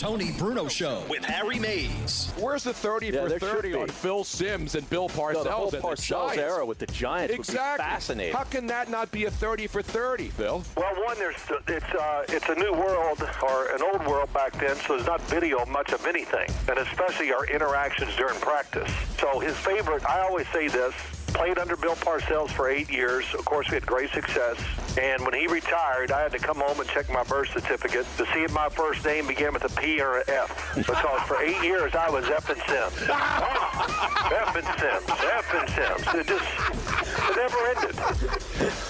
The Tony Bruno Show with Harry Mays. Where's the 30 Yeah, for 30 on. Phil Simms and Bill Parcells No, the whole Parcells the era with the Giants would be exactly. fascinating. How can that not be a 30 for 30, Phil? Well, one, there's it's uh, it's a new world or an old world back then, so there's not video much of anything, and especially our interactions during practice. So his favorite, I always say this. Played under Bill Parcells for eight years. Of course, we had great success. And when he retired, I had to come home and check my birth certificate to see if my first name began with a P or an F. Because for eight years, I was F and Simms. F and Simms. F and Simms. It just, never ended.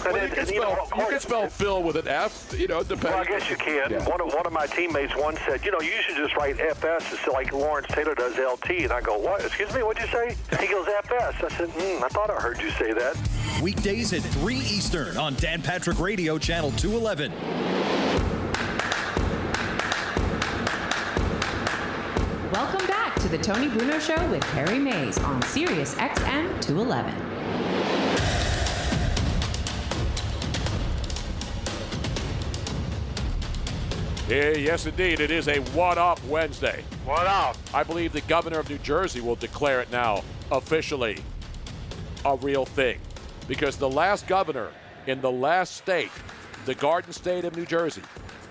And Well, then- you, can and, you know, spell, you can spell Phil with an F, you know, depending. well, I guess you can. Yeah. One of one of my teammates once said, you know, you should just write FS it's like Lawrence Taylor does LT. And I go, what? Excuse me, what'd you say? He goes FS. I said, hmm, I thought I heard you say that. Weekdays at 3 Eastern on Dan Patrick Radio, Channel 211. Welcome back to the Tony Bruno Show with Harry Mays on Sirius XM 211. Yeah, yes, indeed. It is a What Up Wednesday. What up? I believe the governor of New Jersey will declare it now officially a real thing. Because the last governor in the last state, the Garden State of New Jersey,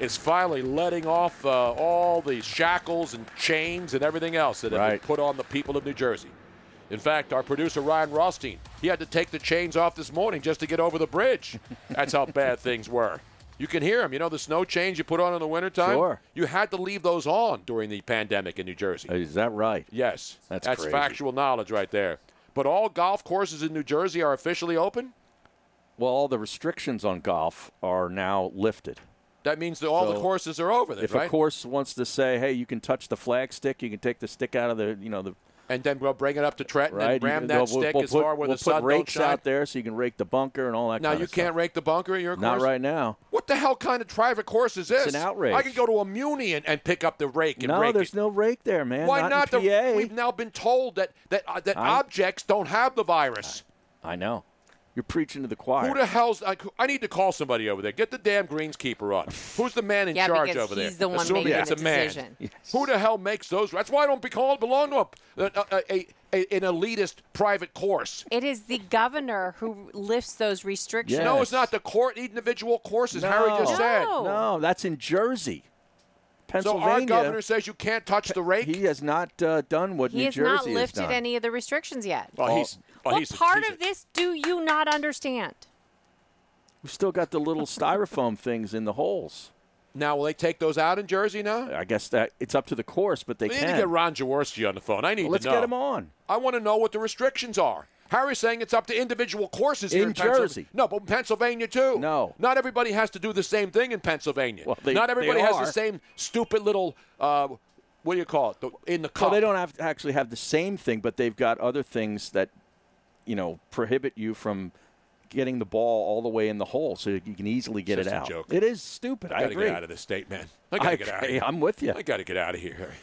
is finally letting off uh, all the shackles and chains and everything else that have been put on the people of New Jersey. In fact, our producer Ryan Rothstein, he had to take the chains off this morning just to get over the bridge. That's how bad things were. You can hear them. You know the snow chains you put on in the wintertime? Sure. You had to leave those on during the pandemic in New Jersey. Is that right? Yes. That's That's crazy. factual knowledge right there. But all golf courses in New Jersey are officially open? Well, all the restrictions on golf are now lifted. That means that all the courses are over then, If right? a course wants to say, "Hey, you can touch the flag stick, you can take the stick out of the, you know, the and then we'll bring it up to Trenton right, and ram you, that they'll- stick we'll as put, far where we'll the put sun rakes don't shine. out there so you can rake the bunker and all that. Now you can't stuff. rake the bunker at your course? Not right now. What the hell kind of private course is this? It's an outrage. I can go to a Muni and, and pick up the rake and No, rake there's it. no rake there, man. Why not? not? The- we've now been told that that uh, that I- objects don't have the virus. I know. You're preaching to the choir. Who the hell's? I, I need to call somebody over there. Get the damn greenskeeper on. Who's the man in Yeah, charge because over there? he's the one Assuming making it's the a man. decision. Who the hell makes those? That's why I don't be called belong to a, a, a, a an elitist private course. It is the governor who lifts those restrictions. No, it's not the court individual courses. no, Harry just said. No, that's in Jersey. So Pennsylvania. our governor says you can't touch the rake. He has not uh, done what He New has Jersey not has lifted done. any of the restrictions yet. Well, he's well, what he's part he's of this do you not understand? We've still got the little styrofoam things in the holes. Now, will they take those out in Jersey now? I guess that it's up to the course, but they we can. need to get Ron Jaworski on the phone. I need Well, let's to know. get him on. I want to know what the restrictions are. Harry's saying it's up to individual courses here In in Pennsylvania. Jersey. No, but in Pennsylvania too. No. Not everybody has to do the same thing in Pennsylvania. Well, they- Not everybody has the same stupid little uh, what do you call it? The, in the cup. Well, they don't have to actually have the same thing, but they've got other things that, you know, prohibit you from getting the ball all the way in the hole, so you can easily get It's it a out. joke. It is stupid. I I gotta agree. get out of this state, man. I gotta I, get out. Of here. I'm with you. I gotta get out of here, Harry.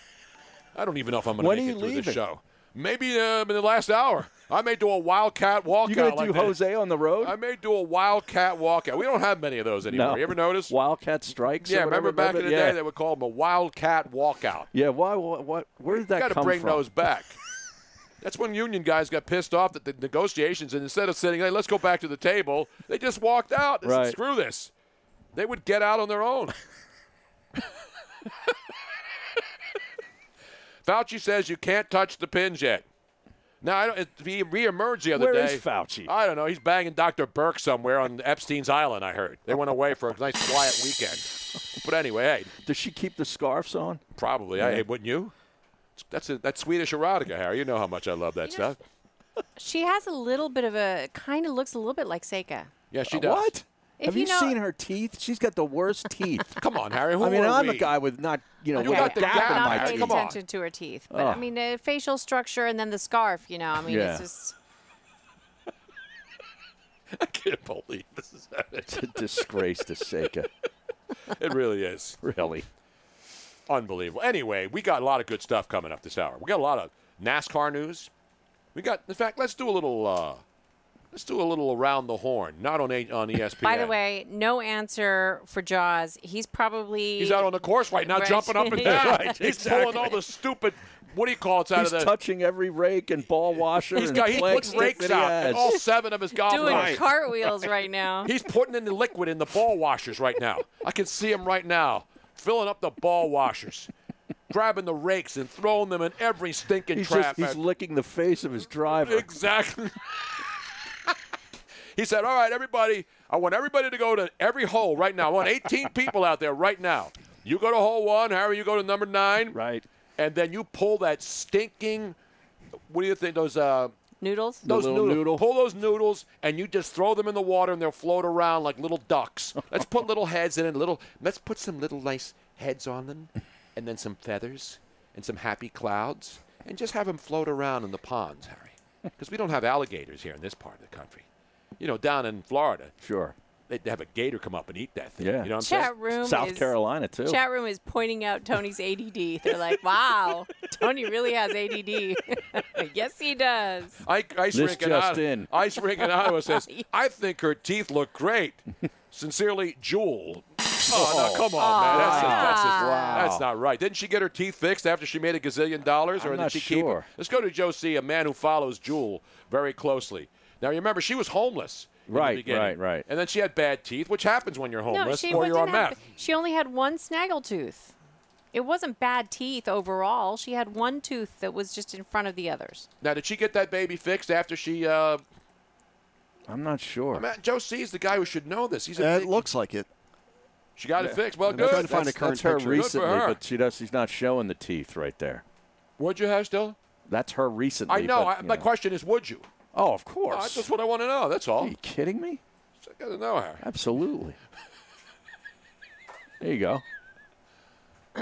I don't even know if I'm gonna When make it through this leaving? show. Maybe uh, in the last hour. I may do a wildcat walkout. You gonna like do that. Jose on the road? I may do a wildcat walkout. We don't have many of those anymore. No. You ever notice? Wildcat strikes. Yeah, remember back in the yeah. day they would call them a wildcat walkout. Yeah, why? What? what where did that get? You got to bring those back. That's when union guys got pissed off at the negotiations, and instead of sitting, hey, let's go back to the table, they just walked out. They said, Right. Screw this. They would get out on their own. Fauci says you can't touch the pins yet. Now, I don't, it, he reemerged the other Where day. is Fauci? I don't know. He's banging Dr. Birx somewhere on Epstein's Island, I heard. They went away for a nice quiet weekend. But anyway, hey, Does she keep the scarves on? probably. Hey, wouldn't you? That's a, that's Swedish erotica, Harry. You know how much I love that stuff. She has a little bit of a kind of looks a little bit like Seika. Yeah, she does. What? If Have you you, know- seen her teeth? She's got the worst teeth. Come on, Harry. Who I mean, are I'm we? a guy with not, you know, You with got a the gap gap, in my teeth. Come on. attention to her teeth, but I Oh. mean, uh, facial structure and then the scarf. You know, I mean, Yeah. it's just I can't believe this is happening. It's a disgrace to Seika. It really is. Really. Unbelievable. Anyway, we got a lot of good stuff coming up this hour. We got a lot of NASCAR news. We got, in fact, let's do a little, uh, let's do a little around the horn, not on a, on ESPN. By the way, no answer for Jaws. He's probably he's out on the course right now, Right. jumping up and down. Right, he's exactly. pulling all the stupid, what do you call it, out He's of the. touching every rake and ball washer He's and got, he's flag putting rakes he out, has. and all seven of his golf doing balls. cartwheels right now. He's putting in the liquid in the ball washers right now. I can see him right now, filling up the ball washers, grabbing the rakes and throwing them in every stinking He's trap. just he's licking the face of his driver. Exactly. he said, All right, everybody, I want everybody to go to every hole right now. I want 18 people out there right now. You go to hole one, Harry, you go to number nine. Right. And then you pull that stinking, what do you think, those, uh, Noodles. those noodles. noodle. Pull those noodles and you just throw them in the water and they'll float around like little ducks. Let's put little heads in it. Little. Let's put some little nice heads on them, and then some feathers and some happy clouds, and just have them float around in the ponds, Harry. Because we don't have alligators here in this part of the country. You know, down in Florida, Sure. they they have a gator come up and eat that thing. Yeah. You know what I'm saying? Chat room South is, Carolina too. Chat room is pointing out Tony's ADD. They're like, "Wow, Tony really has ADD." yes, he does. I, Ice This Rink just Ottawa, in. Ice Rink in Ottawa says, I think her teeth look great. Sincerely, Jewel. Oh, no, oh. come on, man. That's, that's, just- Wow. that's not right. Didn't she get her teeth fixed after she made a gazillion dollars? Or I'm did not she keep sure. them? Let's go to Joe a man who follows Jewel very closely. Now, you remember, she was homeless. Right, right, right. And then she had bad teeth, which happens when you're homeless she or you're on have- meth. She only had one snaggletooth. It wasn't bad teeth overall. She had one tooth that was just in front of the others. Now, did she get that baby fixed after she. Uh, I'm not sure. man, Joe C. is the guy who should know this. He's a Uh, big, it looks like it. She got it fixed. Well, I'm good. trying to find That's- a current That's her picture. Good for recently, her. but she does. She's not showing the teeth right there. What'd you have still? That's her recently. I know. but, I, my know. question is, would you? Oh, of course. that's just what I want to know. That's all. Are you kidding me? I got to know, Harry. Absolutely. There you go.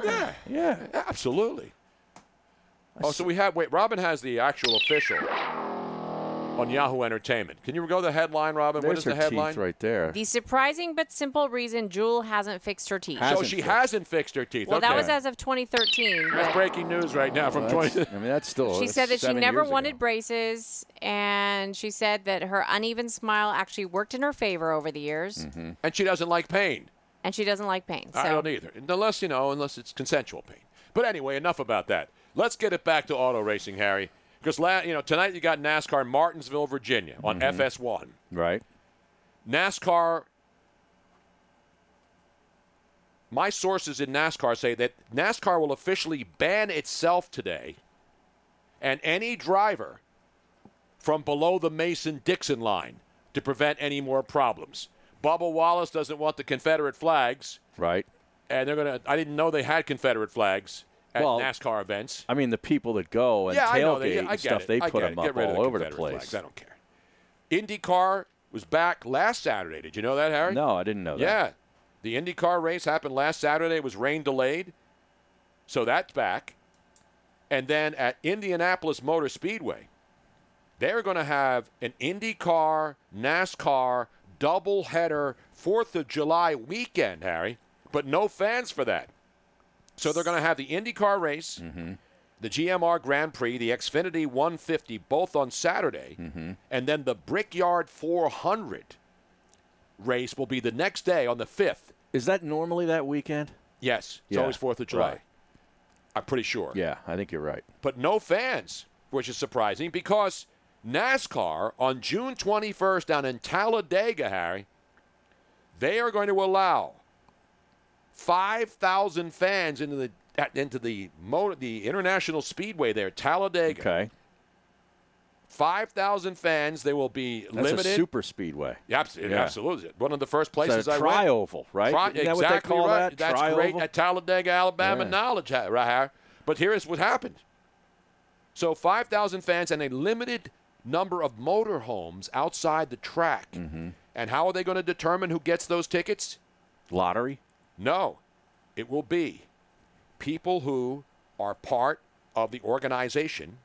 Yeah, Yeah. absolutely. Oh, so we have. Wait, Robin has the actual official on Yahoo Entertainment. Can you go to the headline, Robin? what There's is her the headline? teeth right there. The surprising but simple reason Jewel hasn't fixed her teeth. So Hasn't she fixed. hasn't fixed her teeth. well, okay. that was as of 2013. That's breaking news right now from Well, that's- 20. I mean, that's still. she that's said that she never years ago. wanted braces, and she said that her uneven smile actually worked in her favor over the years, Mm-hmm. and she doesn't like pain. and she doesn't like pain. So I don't either, unless you know, unless it's consensual pain. But anyway, enough about that. Let's get it back to auto racing, Harry. Because la- you know tonight you got NASCAR in Martinsville, Virginia on Mm-hmm. FS1. Right. NASCAR. My sources in NASCAR say that NASCAR will officially ban itself today, and any driver from below the Mason Dixon line to prevent any more problems. Bubba Wallace doesn't want the Confederate flags, Right. and they're gonna. I didn't know they had Confederate flags at Well, NASCAR events. I mean, the people that go and yeah, tailgate They, and stuff, it. they put them up Get rid of all over the place. Flags. I don't care. IndyCar was back last Saturday. Did you know that, Harry? No, I didn't know that. Yeah. The IndyCar race happened last Saturday. It was rain delayed. So that's back. And then at Indianapolis Motor Speedway, they're going to have an IndyCar, NASCAR doubleheader 4th of July weekend, Harry, but no fans for that. So they're going to have the IndyCar race. the GMR Grand Prix, the Xfinity 150, both on Saturday, Mm-hmm. and then the Brickyard 400 race will be the next day on the 5th. Is that normally that weekend? Yes, it's Yeah, always 4th of July. right. I'm pretty sure. Yeah, I think you're right. But no fans, which is surprising because NASCAR on June 21st down in Talladega, Harry, they are going to allow 5,000 fans into the into the motor, the International Speedway there, Talladega. Okay. 5,000 fans. They will be That's limited. a super speedway. Abs- Yeah. Absolutely. One of the first that places I went. tri-oval, right? Tri- Isn't that what they exactly call right. that? That's great Tri-oval? at Talladega, Alabama Yeah. knowledge, Ha- Rahar. But here is what happened. So 5,000 fans and a limited number of motorhomes outside the track. Mm-hmm. And how are they going to determine who gets those tickets? Lottery? No. It will be people who are part of the organization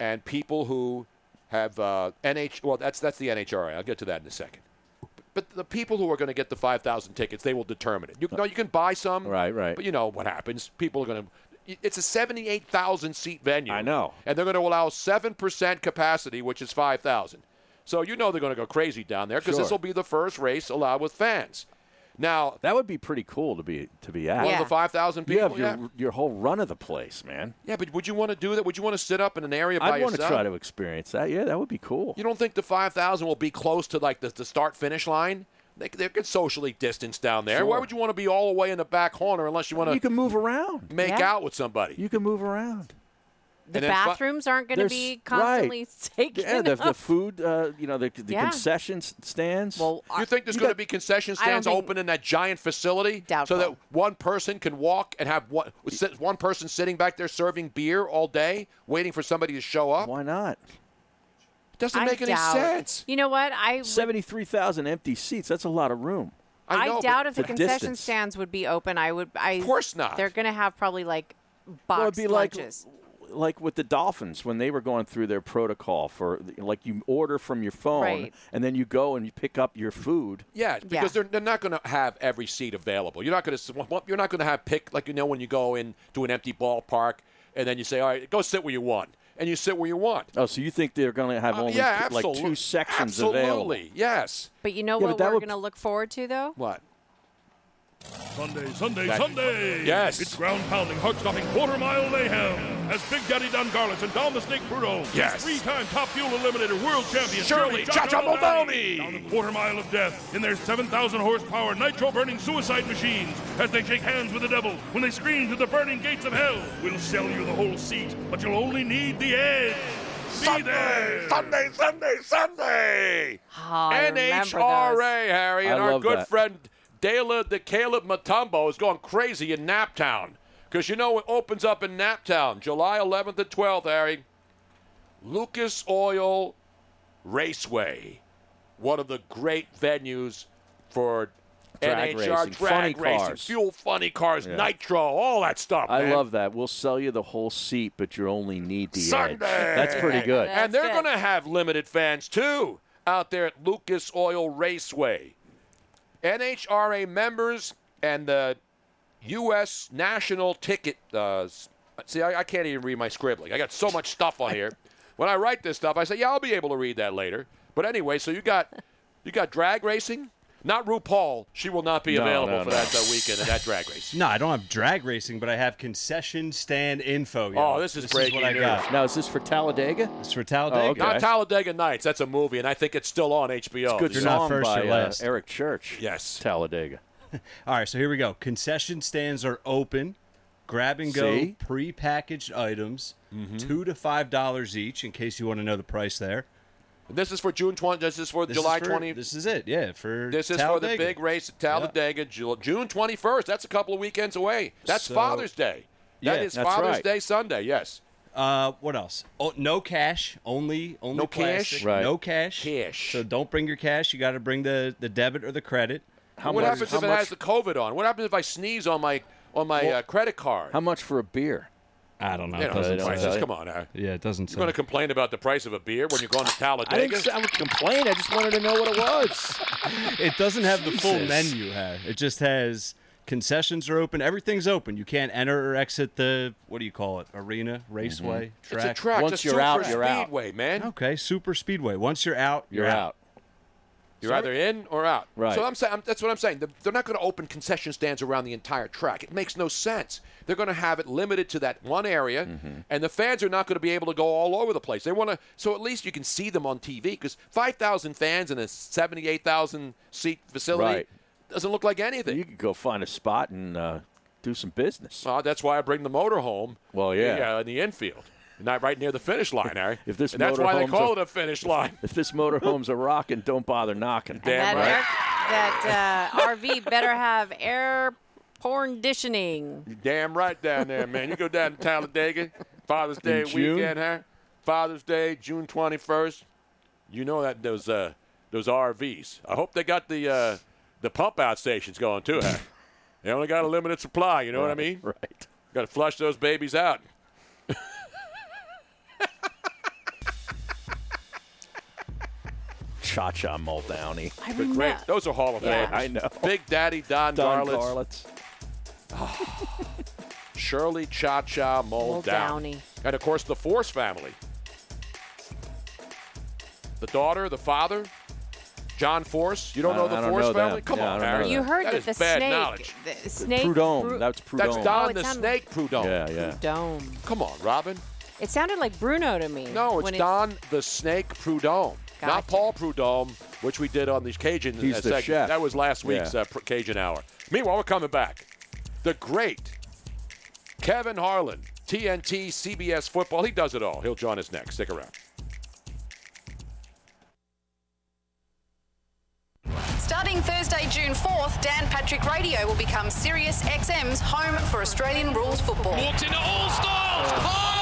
and people who have uh, NH. Well, that's that's the NHRA. I'll get to that in a second. But the people who are going to get the 5,000 tickets, they will determine it. You, no, you can buy some. Right, right. But you know what happens. People are going to. It's a 78,000 seat venue. I know. And they're going to allow 7% capacity, which is 5,000. So you know they're going to go crazy down there because Sure. this will be the first race allowed with fans. Now, That would be pretty cool to be to be at. one of the 5,000 people. You people. have your yeah. your whole run of the place, man. yeah, but would you want to do that? Would you want to sit up in an area by I'd want to try to experience that. Yeah, that would be cool. You don't think the 5,000 will be close to like the, the start finish line? They, they get socially distance down there. Why would you want to be all the way in the back corner unless you want to You can move around. make Yeah. out with somebody? You can move around. The And then fi- bathrooms aren't going to There's- be right. constantly taken Yeah, the, the food, uh, you know, the, the Yeah. concession stands. Well, You think there's going to be concession stands open in that giant facility so that one person can walk and have one, one person sitting back there serving beer all day, waiting for somebody to show up? why not? It doesn't I make any sense. You know what? I Seventy-three thousand empty seats. That's a lot of room. I, know, but- doubt if the the concession distance. stands would be open. I would. I, Of course not. They're going to have probably like Well, it'd be lunches. like with the Dolphins when they were going through their protocol for like you order from your phone Right. and then you go and you pick up your food. Yeah, because Yeah. they're, they're not going to have every seat available. You're not going to you're not going to have pick like you know when you go into an empty ballpark and then you say, all right, go sit where you want, and you sit where you want. Oh, so you think they're going to have Uh, only yeah, like two sections absolutely. available? Yes. But you know Yeah, what we're would- going to look forward to though? What? Sunday, Sunday, That- Sunday! Yes. It's ground pounding, heart stopping, quarter mile mayhem as Big Daddy Don Garlits and Don the Snake Prudhomme, Yes. three time top fuel eliminator world champion Shirley Cha-Cha Muldowney. down the quarter mile of death in their 7,000 horsepower nitro burning suicide machines as they shake hands with the devil when they scream to the burning gates of hell. We'll sell you the whole seat, but you'll only need the edge. Be there! Sunday, Sunday, Sunday. Oh, NHRA, Harry, and I our good that. friend Dela the Caleb Matumbo is going crazy in Naptown. Because you know it opens up in Naptown, July 11th and 12th, Harry. Lucas Oil Raceway, one of the great venues for Drag NHR racing, drag funny racing, cars. fuel funny cars, Yeah. nitro, all that stuff. I man. love that. We'll sell you the whole seat, but you only need the Sunday. edge. That's pretty good. and they're going to have limited fans too out there at Lucas Oil Raceway. NHRA members and the U.S. national ticket. Uh, see, I, I can't even read my scribbling. I got so much stuff on here. When I write this stuff, I say, "Yeah, I'll be able to read that later." But anyway, so you got you got drag racing. Not RuPaul. She will not be No, available no, for no. that uh, weekend at that drag race. No, I don't have drag racing, but I have concession stand info. yo. Oh, this is breaking what I news. got. Now, is this for Talladega? It's for Talladega. Oh, okay. Not Talladega Nights. That's a movie, and I think it's still on HBO. Good You're not song first, by you're uh. Eric Church. Yes. Talladega. All right, so here we go. Concession stands are open. Grab and go See? pre-packaged items, Mm-hmm. two to five dollars each. In case you want to know the price there. This is for June 20. This is for This July is for, 20. This is it. Yeah, for This is for the big race at Talladega, Ju- June 21st. That's a couple of weekends away. That's So- Father's Day. That Yeah, is that's Father's right. Day Sunday. Yes. Uh, what else? Oh, no cash. Only only No cash? Right. No cash. Cash. So don't bring your cash. You got to bring the the debit or the credit. How what much? happens how if it has the COVID on? What happens if I sneeze on my on my uh, credit card? How much for a beer? I don't know. you know, doesn't the don't say. prices. Come on, now. Yeah, it doesn't You're say. going to complain about the price of a beer when you're going to Talladega? I Talladega? didn't say I would complain. I just wanted to know what it was. It doesn't have the full menu. Harry. It just has Concessions are open. Everything's open. You can't enter or exit the what do you call it? Arena, mm-hmm. raceway, Track. It's a track. track. Once it's a you're out, super you're out. speedway, man. Okay, super speedway. Once you're out, you're, You're out. out. You're Sorry? either in or out. Right. So I'm saying I'm, that's what I'm saying. They're- They're not going to open concession stands around the entire track. It makes no sense. They're going to have it limited to that one area, Mm-hmm. and the fans are not going to be able to go all over the place. They want to, so at least you can see them on TV because 5,000 fans in a 78,000 seat facility Right. doesn't look like anything. You could go find a spot and uh, do some business. Uh, that's why I bring the motor home. Well, yeah, yeah. in the infield, not right near the finish line, Harry. If this and that's why they motorhome's call a- it a finish line. If this motorhome's a rockin', don't bother knocking. Damn that right. air, that uh, RV better have air conditioning. You damn right down there, man. You go down to Talladega, Father's Day June? weekend, huh? Father's Day, June 21st. You know that those uh, those RVs. I hope they got the uh, the pump out stations going too, huh? they only got a limited supply. You know what I mean? Right. Got to flush those babies out. Cha Cha Muldowney. I But remember. great. Those are Hall of Yeah. Famers. I know. Big Daddy Don, Don Garlits, Garlits. Ah. Shirley Cha Cha Muldowney. Muldowney. And of course, the Force family. The daughter, the father, John Force. You don't I- know the don't Force know family? them. Come Yeah, on, Harry. You heard That that, is the bad snake, knowledge. the snake Prudhomme. Pru- That's Prudhomme. That's Don Oh, the sounded- Snake Prudhomme. Yeah, yeah. Dome. Come on, Robin. It sounded like Bruno to me. No, it's when Don the Snake Prudhomme, not Gotcha. Paul Prudhomme, which we did on these Cajun He's uh, the segment. chef. That was last Yeah. week's uh, Cajun Hour. Meanwhile, we're coming back. The great Kevin Harlan, TNT, CBS Football. He does it all. He'll join us next. Stick around. Starting Thursday, June 4th, Dan Patrick Radio will become Sirius XM's home for Australian rules football. Walks into all stalls. Pile drive in. Join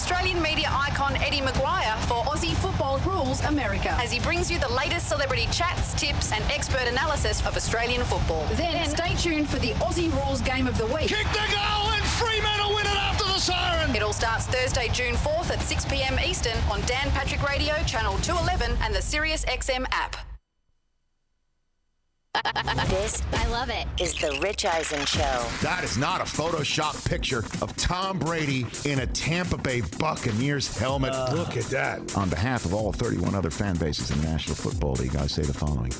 Australian media icon Eddie McGuire for Aussie Football Rules America as he brings you the latest celebrity chats, tips, and expert analysis of Australian football. Then stay tuned for the Aussie Rules Game of the Week. Kick the goal and Fremantle win it after the siren. It all starts Thursday, June 4th at 6 p.m. Eastern on Dan Patrick Radio, Channel 211, and the Sirius XM app. This, I love it, is the Rich Eisen Show. That is not a Photoshop picture of Tom Brady in a Tampa Bay Buccaneers helmet. Uh. Look at that. On behalf of all 31 other fan bases in the National Football League, I say the following.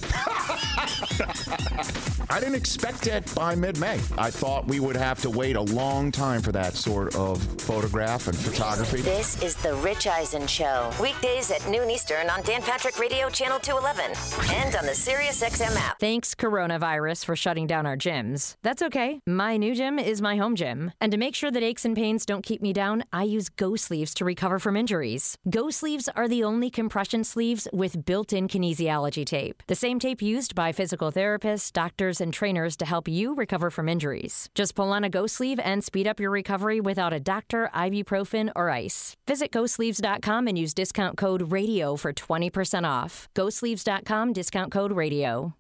I didn't expect it by mid May. I thought we would have to wait a long time for that sort of photograph and photography. This is the Rich Eisen Show. Weekdays at noon Eastern on Dan Patrick Radio Channel 211 and on the Sirius XM app. Thanks, coronavirus, for shutting down our gyms. That's okay. My new gym is my home gym. And to make sure that aches and pains don't keep me down, I use Go Sleeves to recover from injuries. Go Sleeves are the only compression sleeves with built in kinesiology tape. The same tape used by physical therapists, doctors, and trainers to help you recover from injuries. Just pull on a Go Sleeve and speed up your recovery without a doctor, ibuprofen, or ice. Visit GoSleeves.com and use discount code RADIO for 20% off. GoSleeves.com, discount code RADIO.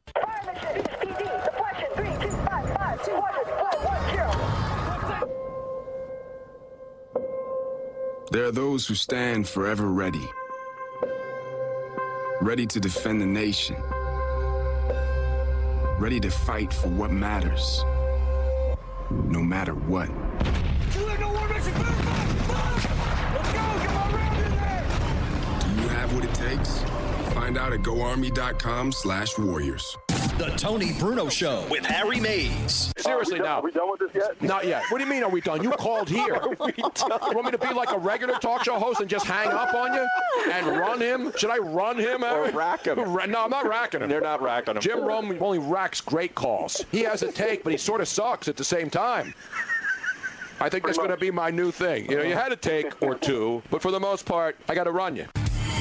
There are those who stand forever ready, ready to defend the nation, ready to fight for what matters, no matter what. Do you have what it takes? Find out at goarmy.com slash warriors. The Tony Bruno Show with Harry Mays. Seriously, now. Are we done with this yet? Not yet. What do you mean, are we done? You called here. Are we You want me to be like a regular talk show host and just hang up on you and run him? Should I run him? Or rack him. No, I'm not racking him. They're not racking him. Jim Rome only racks great calls. He has a take, but he sort of sucks at the same time. I think that's going to be my new thing. You know, you had a take or two, but for the most part, I got to run you.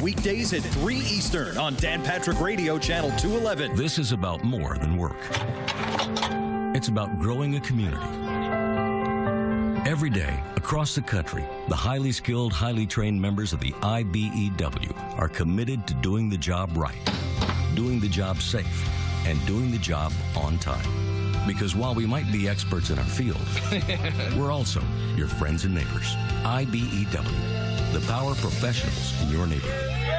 Weekdays at 3 Eastern on Dan Patrick Radio Channel 211. This is about more than work. It's about growing a community. Every day, across the country, the highly skilled, highly trained members of the IBEW are committed to doing the job right, doing the job safe, and doing the job on time. Because while we might be experts in our field, we're also your friends and neighbors. IBEW, the power professionals in your neighborhood.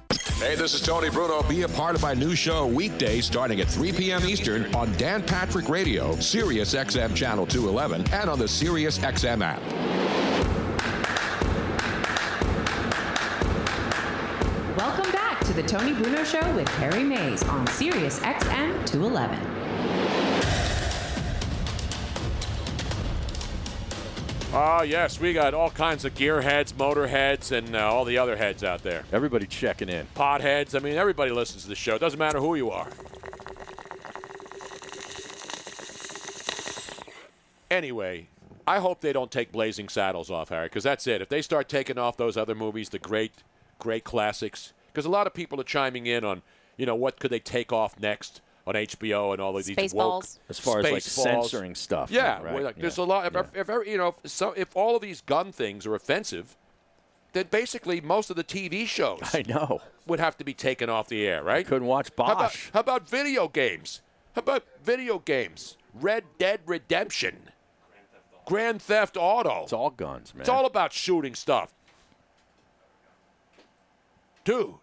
Hey, this is Tony Bruno. Be a part of my new show weekday starting at 3 p.m. Eastern on Dan Patrick Radio, Sirius XM Channel 211, and on the Sirius XM app. Welcome back to the Tony Bruno Show with Harry Mays on Sirius XM 211. Ah, yes, we got all kinds of gearheads, motorheads, and uh, all the other heads out there. Everybody checking in. Potheads. I mean, everybody listens to the show. It doesn't matter who you are. Anyway, I hope they don't take Blazing Saddles off, Harry, because that's it. If they start taking off those other movies, the great, great classics, because a lot of people are chiming in on, you know, what could they take off next on HBO and all of these woke Spaceballs. As far as, like, Spaceballs. censoring stuff, Yeah, right, well, like, yeah, there's a lot. If, if, if, you know, if, so, if all of these gun things are offensive, then basically most of the TV shows I know would have to be taken off the air, right? Couldn't watch How about, Bosch. how about video games? How about video games? Red Dead Redemption, Grand Theft Auto. It's all guns, man. It's all about shooting stuff, dude.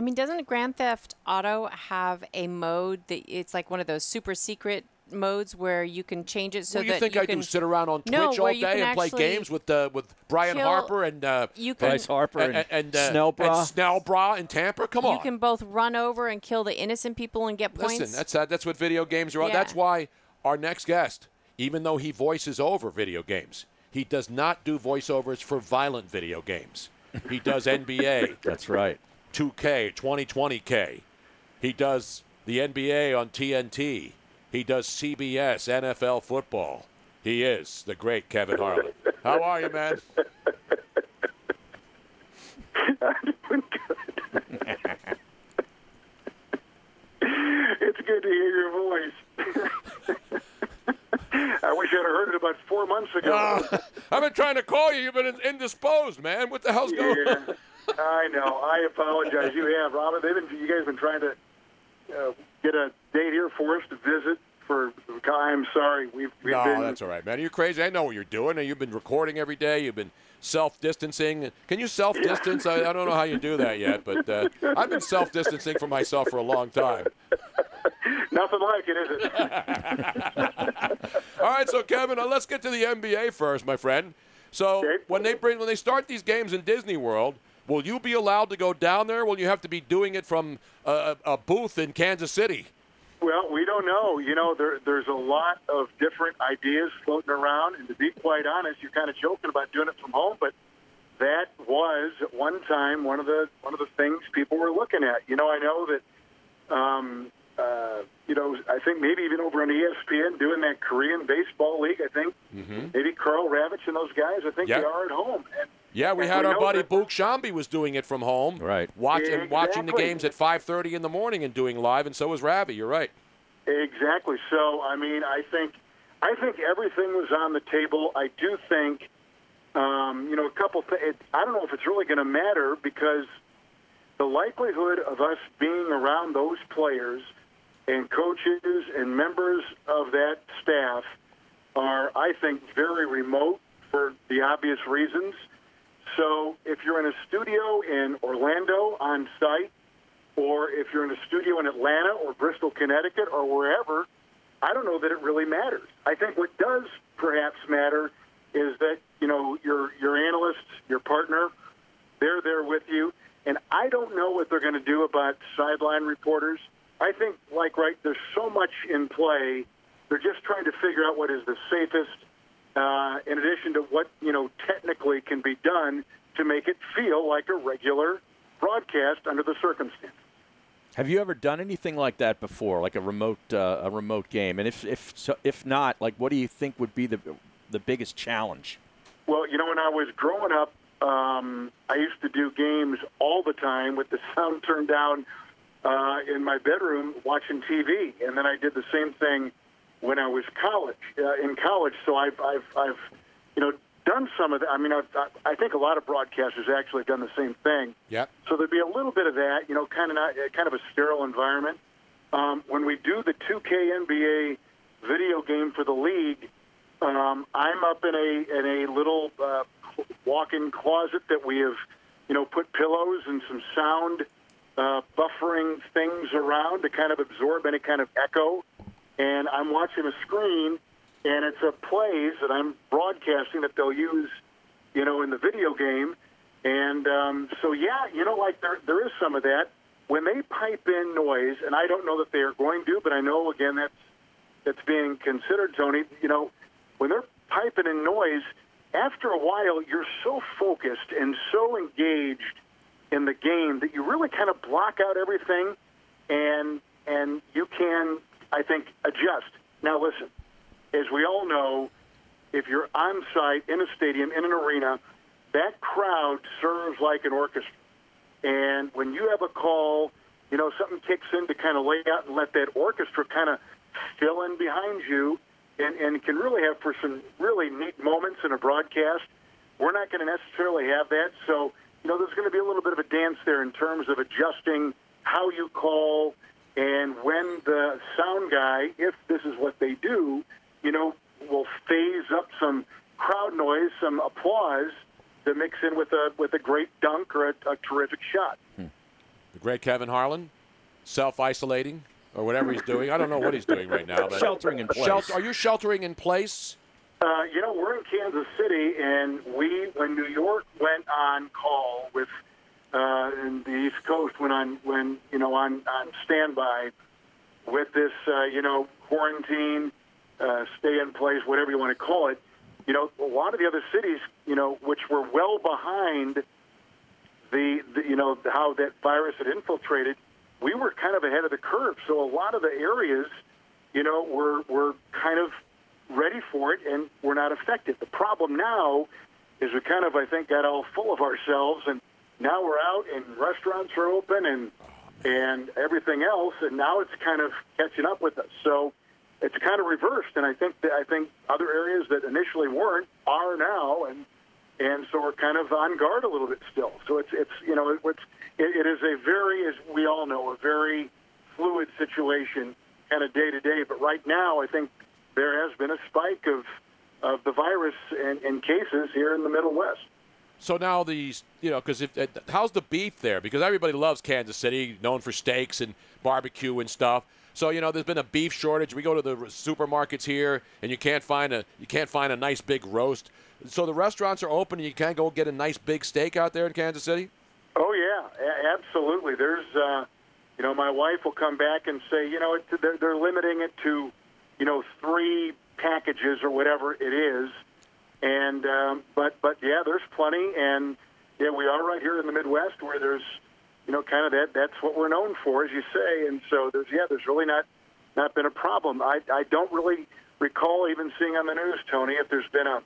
I mean, doesn't Grand Theft Auto have a mode that it's like one of those super secret modes where you can change it so what do you that think you I can do? Sit around on Twitch No, all day and play games with uh, with Brian kill- Harper and uh, you can- Bryce Harper and and, uh, Snellbra? and Snellbra in Tampa. Come on, you can both run over and kill the innocent people and get points. Listen, that's uh, that's what video games are. all Yeah. That's why our next guest, even though he voices over video games, he does not do voiceovers for violent video games. He does NBA. That's right. 2K, 2020K. He does the NBA on TNT. He does CBS NFL football. He is the great Kevin Harlan. How are you, man? it's good to hear your voice. I wish I'd have heard it about four months ago. Ah, I've been trying to call you. You've been indisposed, man. What the hell's going on? I know. I apologize. You have, Robin. They've been. You guys have been trying to uh, get a date here for us to visit. For I'm sorry. We've we've no, been. that's all right, man. You're crazy. I know what you're doing. You've been recording every day. You've been self-distancing. Can you self-distance? I, I don't know how you do that yet, but uh, I've been self-distancing for myself for a long time. Nothing like it, is it? All right, so Kevin, uh, let's get to the NBA first, my friend. So when they bring when they start these games in Disney World, will you be allowed to go down there? Will you have to be doing it from a, a booth in Kansas City? Well, we don't know. You know, there, there's a lot of different ideas floating around, and to be quite honest, you're kind of joking about doing it from home, but that was at one time one of the one of the things people were looking at. You know, I know that, um, uh, you know, I think maybe even over on ESPN doing that Korean baseball league. I think Mm-hmm. maybe Karl Ravech and those guys. I think Yeah. they are at home. And Yeah, we And had we our buddy that- Boog Sciambi was doing it from home. Right. Watching watching the games at 5:30 in the morning and doing live, and so was Ravi. You're right. Exactly. So, I mean, I think I think everything was on the table. I do think, um, you know, a couple. Th- it, I don't know if it's really going to matter because the likelihood of us being around those players and coaches and members of that staff are, I think, very remote for the obvious reasons. So, if you're in a studio in Orlando on site, or if you're in a studio in Atlanta or Bristol, Connecticut, or wherever, I don't know that it really matters. I think what does perhaps matter is that you know your your analysts, your partner, they're there with you, and I don't know what they're going to do about sideline reporters. I think, like right, there's so much in play. They're just trying to figure out what is the safest, uh, in addition to what you know technically can be done to make it feel like a regular broadcast under the circumstances. Have you ever done anything like that before, like a remote uh, a remote game? And if if so, if not, like what do you think would be the the biggest challenge? Well, you know, when I was growing up um, I used to do games all the time with the sound turned down uh, in my bedroom watching TV, and then I did the same thing when I was college uh, in college. So I've I've I've you know done some of that. I mean, I've, I I think a lot of broadcasters actually have done the same thing. Yep. So there'd be a little bit of that, you know, kind of not uh, kind of a sterile environment. Um, when we do the 2K NBA video game for the league, um, I'm up in a in a little uh, walk-in closet that we have, you know, put pillows and some sound uh, buffering things around to kind of absorb any kind of echo. And I'm watching a screen, and it's a plays that I'm broadcasting that they'll use, you know, in the video game. And um, so, yeah, you know, like there there is some of that when they pipe in noise, and I don't know that they are going to, but I know again that's that's being considered, Tony. You know, when they're piping in noise, after a while, you're so focused and so engaged in the game that you really kind of block out everything, and and you can, I think, adjust. Now, listen, as we all know, if you're on site in a stadium in an arena, that crowd serves like an orchestra. And when you have a call, you know, something kicks in to kind of lay out and let that orchestra kind of fill in behind you and, and can really have for some really neat moments in a broadcast. We're not going to necessarily have that. So, you know, there's going to be a little bit of a dance there in terms of adjusting how you call and when the sound guy, if this is what they do, you know, will phase up some crowd noise, some applause to mix in with a with a great dunk or a, a terrific shot. The great Kevin Harlan, self-isolating or whatever he's doing. I don't know what he's doing right now. But Sheltering in place. Shelter, are you sheltering in place? Uh, you know, we're in Kansas City, and we, when New York went on call with, uh, and the East Coast went on, when you know, on on standby with this, uh, you know, quarantine, uh, stay in place, whatever you want to call it. You know, a lot of the other cities, you know, which were well behind the, the you know, how that virus had infiltrated, we were kind of ahead of the curve. So a lot of the areas, you know, were were kind of ready for it and we're not affected. The problem now is we kind of, I think, got all full of ourselves, and now we're out and restaurants are open and and everything else, and now it's kind of catching up with us. So it's kind of reversed, and I think that I think other areas that initially weren't are now, and and so we're kind of on guard a little bit still. So it's it's you know it's it, it is a very, as we all know, a very fluid situation, kind of day to day. But right now, I think there has been a spike of of the virus in, in cases here in the Middle West. So now these, you know, because if uh, how's the beef there? Because everybody loves Kansas City, known for steaks and barbecue and stuff. So you know, there's been a beef shortage. We go to the supermarkets here, and you can't find a you can't find a nice big roast. So the restaurants are open, and you can't go get a nice big steak out there in Kansas City. Oh yeah, absolutely. There's, uh, you know, my wife will come back and say, you know, it, they're, they're limiting it to, you know, three packages or whatever it is, and um, but but yeah, there's plenty, and yeah, we are right here in the Midwest where there's, you know, kind of that. That's what we're known for, as you say, and so there's yeah, there's really not not been a problem. I I don't really recall even seeing on the news, Tony, if there's been a,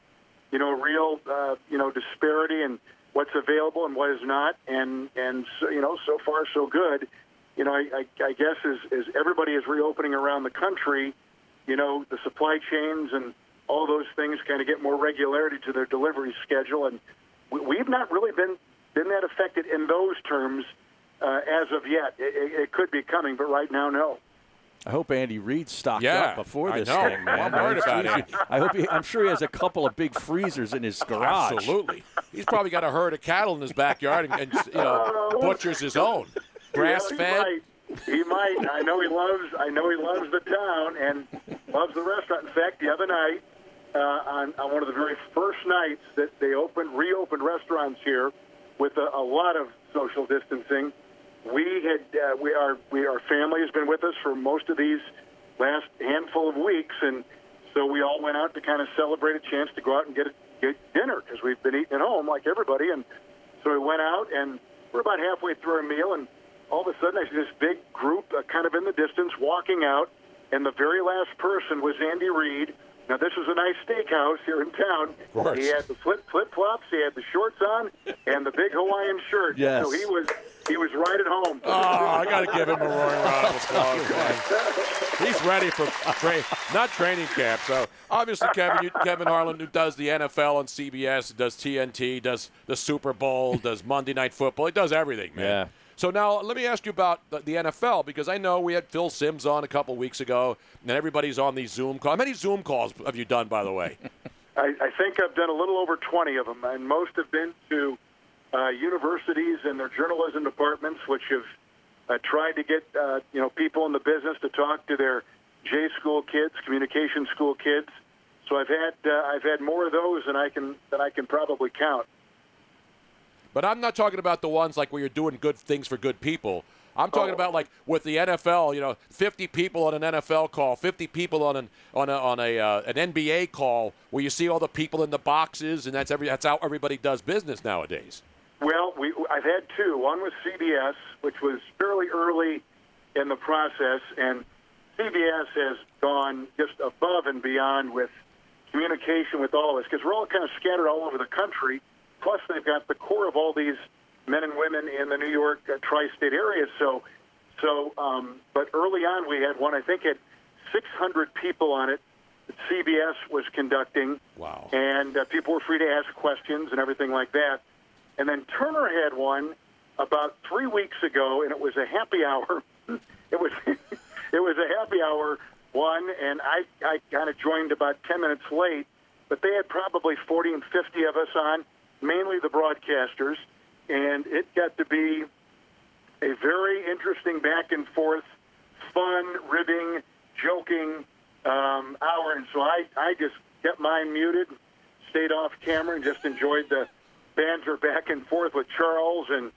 you know, real uh, you know disparity in what's available and what is not, and and so, you know, so far so good. You know, I, I, I guess as, as everybody is reopening around the country, you know, the supply chains and all those things kind of get more regularity to their delivery schedule, and we, we've not really been been that affected in those terms uh, as of yet. It, it, it could be coming, but right now, no. I hope Andy Reid stocked Yeah, up before I this know. thing, man. I'm worried about it. I hope he, I'm sure he has a couple of big freezers in his garage. Absolutely. He's probably got a herd of cattle in his backyard and, and you know butchers his own. Grass Yeah, fed. Might. He might. I know he loves. I know he loves the town and loves the restaurant. In fact, the other night, uh, on, on one of the very first nights that they opened, reopened restaurants here, with a, a lot of social distancing, we had uh, we our we our family has been with us for most of these last handful of weeks, and so we all went out to kind of celebrate a chance to go out and get a, get dinner because we've been eating at home like everybody, and so we went out and we're about halfway through our meal, and all of a sudden I see this big group uh, kind of in the distance walking out, and the very last person was Andy Reid Now this was a nice steakhouse here in town. course. He had the flip flip flops, he had the shorts on, and the big Hawaiian shirt. Yes. So he was he was right at home. Oh, I got to give him a roaring round of applause. He's ready for tra- not training camp. So obviously, Kevin, you, Kevin Harlan, who does the NFL on CBS, does TNT, does the Super Bowl, does Monday Night Football. He does everything, man. Yeah. So now let me ask you about the, the NFL because I know we had Phil Simms on a couple weeks ago, and everybody's on these Zoom calls. How many Zoom calls have you done, by the way? I, I think I've done a little over 20 of them, and most have been to uh, universities and their journalism departments, which have uh, tried to get uh, you know people in the business to talk to their J school kids, communication school kids. So I've had uh, I've had more of those than I can than I can probably count. But I'm not talking about the ones like where you're doing good things for good people. I'm talking about like with the NFL, you know, 50 people on an NFL call, 50 people on an on a on a uh, an NBA call, where you see all the people in the boxes, and that's every that's how everybody does business nowadays. Well, we, I've had two. One was CBS, which was fairly early in the process, and CBS has gone just above and beyond with communication with all of us because we're all kind of scattered all over the country. Plus, they've got the core of all these men and women in the New York uh, tri-state area. So, so, um, but early on, we had one. I think had 600 people on it. That CBS was conducting. Wow. And uh, people were free to ask questions and everything like that. And then Turner had one about three weeks ago, and it was a happy hour. it was it was a happy hour one, and I I kind of joined about ten minutes late, but they had probably forty and fifty of us on, mainly the broadcasters, and it got to be a very interesting back and forth, fun, ribbing, joking um, hour. And so I I just kept mine muted, stayed off camera, and just enjoyed the banter back and forth with Charles and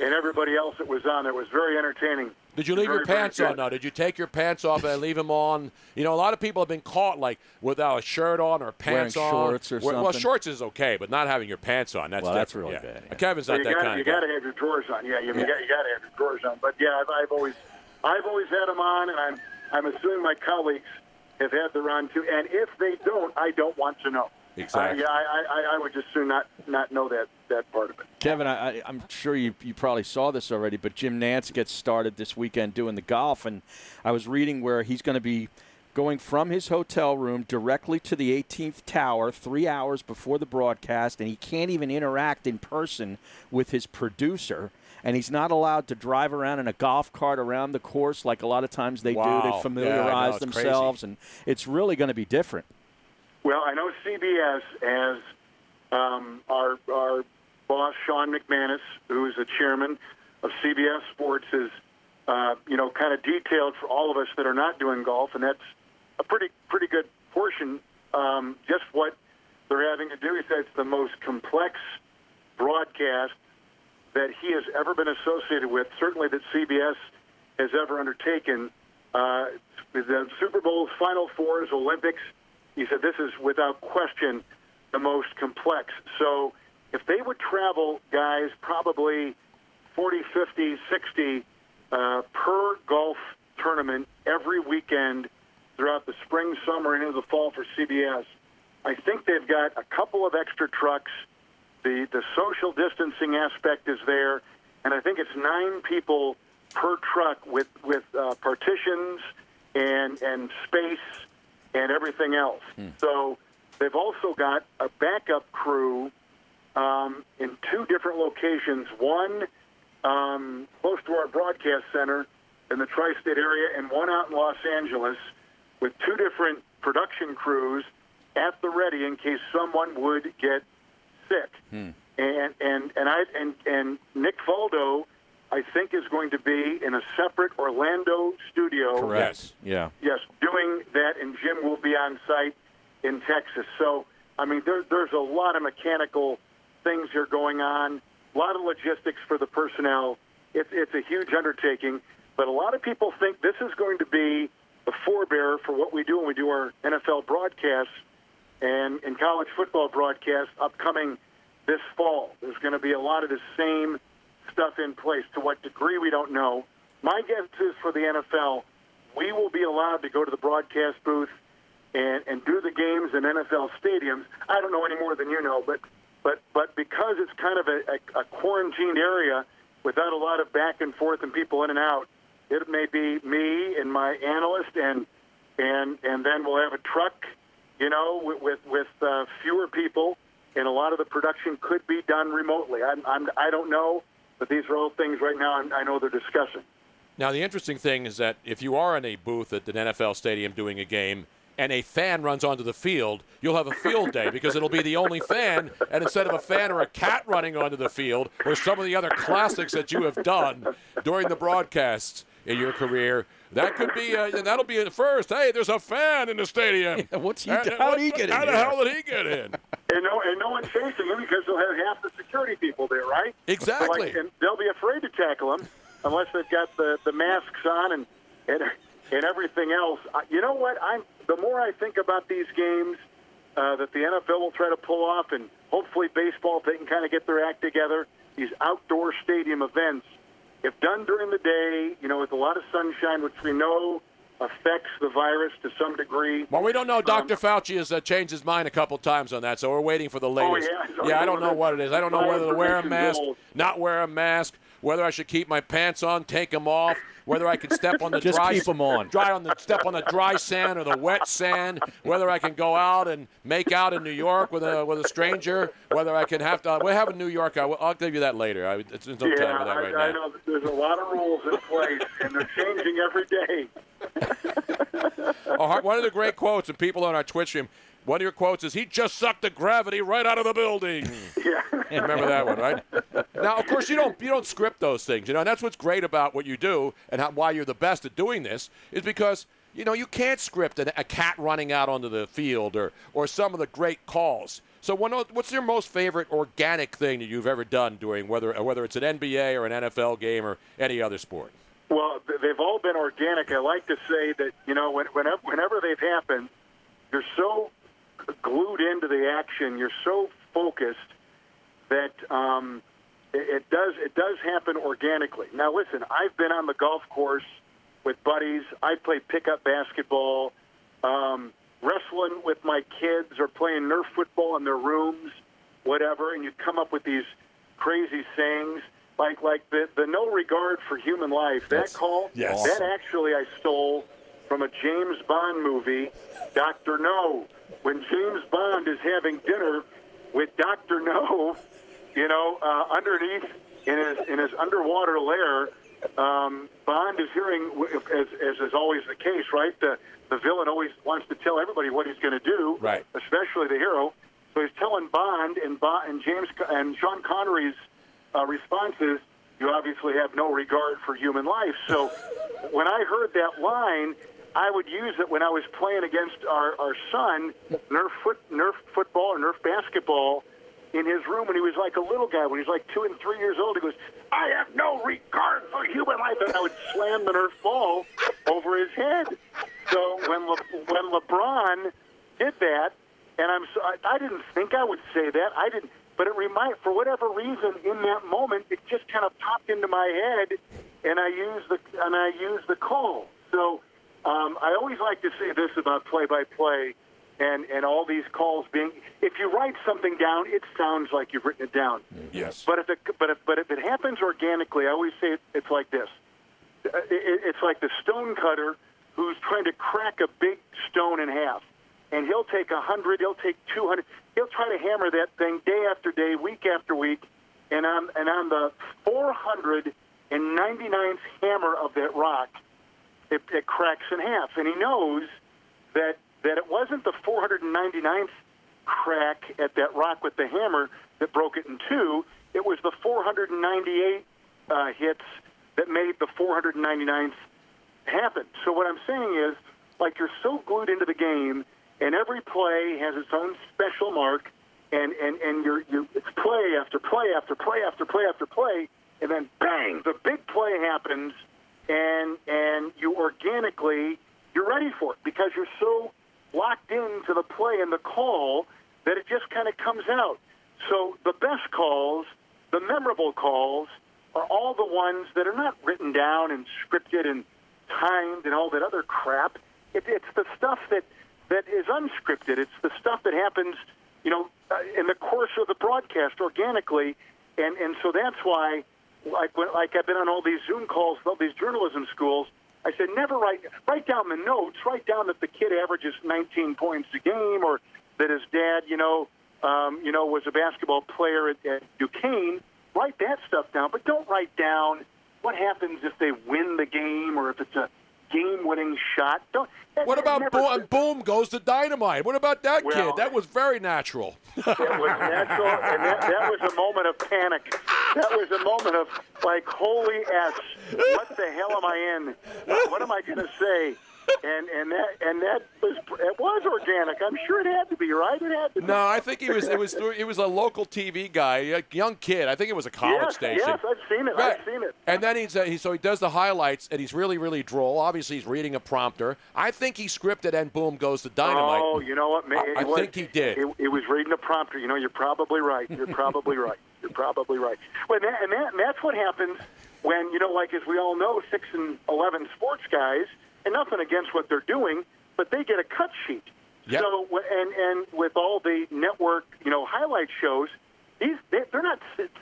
and everybody else that was on. It was very entertaining. Did you leave Very, your pants on? now? Did you take your pants off and leave them on? You know, a lot of people have been caught like without a shirt on or pants Wearing on. shorts or Well- Well, shorts is okay, but not having your pants on. That's Well, that's different, really yeah. bad, Kevin's So not that gotta, kind you of guy. You got to have your drawers on. Yeah, you, Yeah. you got you got to have your drawers on. But yeah, I've, I've always I've always had them on, and I'm I'm assuming my colleagues have had their on too. And if they don't, I don't want to know. Exactly. Uh, yeah, I, I, I would just soon not not know that that part of it. Kevin, I, I, I'm sure you, you probably saw this already, but Jim Nantz gets started this weekend doing the golf, and I was reading where he's going to be going from his hotel room directly to the 18th tower three hours before the broadcast, and he can't even interact in person with his producer. And he's not allowed to drive around in a golf cart around the course like a lot of times they do Wow. Yeah, I to know, familiarize it's crazy. themselves, and it's really going to be different. Well, I know CBS has um, our our boss Sean McManus, who is the chairman of CBS Sports, is uh, you know kind of detailed for all of us that are not doing golf, and that's a pretty pretty good portion. Um, just what they're having to do. He said it's the most complex broadcast that he has ever been associated with. Certainly that CBS has ever undertaken. Uh, the Super Bowl's Final Fours, Olympics. He said this is without question the most complex. So if they would travel, guys, probably 40, 50, 60 uh, per golf tournament every weekend throughout the spring, summer, and into the fall for CBS. I think they've got a couple of extra trucks. The the social distancing aspect is there, and I think it's nine people per truck with with uh, partitions and and space and everything else. So they've also got a backup crew um, in two different locations. One um, close to our broadcast center in the tri-state area, and one out in Los Angeles, with two different production crews at the ready in case someone would get sick. And and and I and and Nick Faldo, I think, is going to be in a separate Orlando studio. Correct. Yeah. Yes, doing that, and Jim will be on site in Texas. So, I mean, there, there's a lot of mechanical things here going on, a lot of logistics for the personnel. It's, it's a huge undertaking, but a lot of people think this is going to be the forebearer for what we do when we do our NFL broadcasts and, and college football broadcasts upcoming this fall. There's going to be a lot of the same stuff in place. To what degree, we don't know. My guess is for the NFL, we will be allowed to go to the broadcast booth and and do the games in NFL stadiums. I don't know any more than you know, but but but because it's kind of a, a, a quarantined area without a lot of back and forth and people in and out, it may be me and my analyst and and and then we'll have a truck, you know, with with, with uh, fewer people, and a lot of the production could be done remotely. I'm, I'm I don't know, but these are all things right now I know they're discussing. Now, the interesting thing is that if you are in a booth at an NFL stadium doing a game and a fan runs onto the field, you'll have a field day because it'll be the only fan. And instead of a fan or a cat running onto the field or some of the other classics that you have done during the broadcasts in your career, that could be, uh, that'll be the first. Hey, there's a fan in the stadium. What's he? And- How did he get in How the hell did he get in? And no, and no one's chasing him because they'll have half the security people there, right? Exactly. So like, and they'll be afraid to tackle him unless they've got the, the masks on and, and and everything else. You know what? I'm the more I think about these games uh, that the NFL will try to pull off, and hopefully baseball, if they can kind of get their act together, these outdoor stadium events, if done during the day, you know, with a lot of sunshine, which we know affects the virus to some degree. Well, we don't know. Dr. Fauci has uh, changed his mind a couple times on that, so we're waiting for the latest. Oh, yeah? I don't know what it is. I don't know whether to wear a mask, not wear a mask, whether I should keep my pants on, take them off, whether I can step on the Just dry keep 'em on. dry on the step on the dry sand or the wet sand, whether I can go out and make out in New York with a with a stranger, whether I can have to. We have in New York. I will, give you that later. I, it's, there's no yeah, time for that I, right I now. know there's a lot of rules in place, and they're changing every day. Oh, one of the great quotes, and people on our Twitch stream, one of your quotes is, "He just sucked the gravity right out of the building." Yeah. Remember that one, right? Now, of course, you don't you don't script those things, you know, and that's what's great about what you do, and how, why you're the best at doing this is because you know you can't script a, a cat running out onto the field or or some of the great calls. So, one what's your most favorite organic thing that you've ever done during whether whether it's an NBA or an NFL game or any other sport? Well, they've all been organic. I like to say that you know when, whenever, whenever they've happened, you're so glued into the action, you're so focused that um, it, it does it does happen organically. Now, listen, I've been on the golf course with buddies. I play pickup basketball, um, wrestling with my kids, or playing Nerf football in their rooms, whatever. And you come up with these crazy sayings like like the the no regard for human life. That call, yes. that actually I stole from a James Bond movie, Doctor No. When James Bond is having dinner with Doctor No, you know, uh, underneath in his in his underwater lair, um, Bond is hearing, as, as is always the case, right? The the villain always wants to tell everybody what he's going to do, Right. Especially the hero. So he's telling Bond and Bond and James and Sean Connery's uh, response is, "You obviously have no regard for human life." So when I heard that line. I would use it when I was playing against our, our son, Nerf foot, Nerf football or Nerf basketball, in his room when he was like a little guy. When he was like two and three years old, he goes, "I have no regard for human life," and I would slam the Nerf ball over his head. So when Le, when LeBron did that, and I'm I, I didn't think I would say that. I didn't, but it remind for whatever reason in that moment it just kind of popped into my head, and I used the and I used the call. So um, I always like to say this about play-by-play and and all these calls being. If you write something down, it sounds like you've written it down. Yes. But if it but if, but if it happens organically, I always say it, it's like this. Uh, It, it's like the stone cutter who's trying to crack a big stone in half, and he'll take a hundred, he'll take two hundred, he'll try to hammer that thing day after day, week after week, and on and on the four hundred and ninety ninth hammer of that rock, it, it cracks in half, and he knows that that it wasn't the 499th crack at that rock with the hammer that broke it in two. It was the 498 uh, hits that made the 499th happen. So what I'm saying is, like you're so glued into the game, and every play has its own special mark, and and and you're you it's play after play after play after play after play, and then bang, the big play happens, and and you organically you're ready for it because you're so locked into the play and the call that it just kind of comes out. So the best calls, the memorable calls, are all the ones that are not written down and scripted and timed and all that other crap. It, it's the stuff that that is unscripted. It's the stuff that happens, you know, uh, in the course of the broadcast organically, and and so that's why, like when like I've been on all these Zoom calls, all these journalism schools. I said never write write down the notes. Write down that the kid averages 19 points a game, or that his dad, you know, um, you know, was a basketball player at, at Duquesne. Write that stuff down, but don't write down what happens if they win the game or if it's a game-winning shot. Don't. that- What about never boom, and boom goes the dynamite? What about that Well- kid? That was very natural. That was natural, and that, that was a moment of panic. That was a moment of like, holy s, what the hell am I in? What, what am I going to say? And and that and that was it was organic. I'm sure it had to be right. It had to be. No, I think he was. It was. It was a local TV guy, a young kid. I think it was a college yes, station. Yes, I've seen it. Right. I've seen it. And then he's uh, he, so he does the highlights, and he's really really droll. Obviously, he's reading a prompter. I think he scripted, and boom goes the dynamite. Oh, you know what? man, I- I was- think he did. It, it was reading a prompter. You know, you're probably right. You're probably right. You're probably right. Well, and, that, and, that, and that's what happens when you know, like as we all know, six and eleven sports guys, and nothing against what they're doing, but they get a cut sheet. Yep. So, and and with all the network, you know, highlight shows, these they, they're not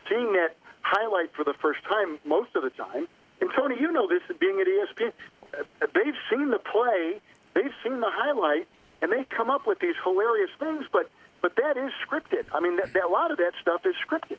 seeing that highlight for the first time most of the time. And Tony, you know this, being at ESPN, uh, they've seen the play, they've seen the highlight, and they come up with these hilarious things. But but that is scripted. I mean, that, that, a lot of that stuff is scripted.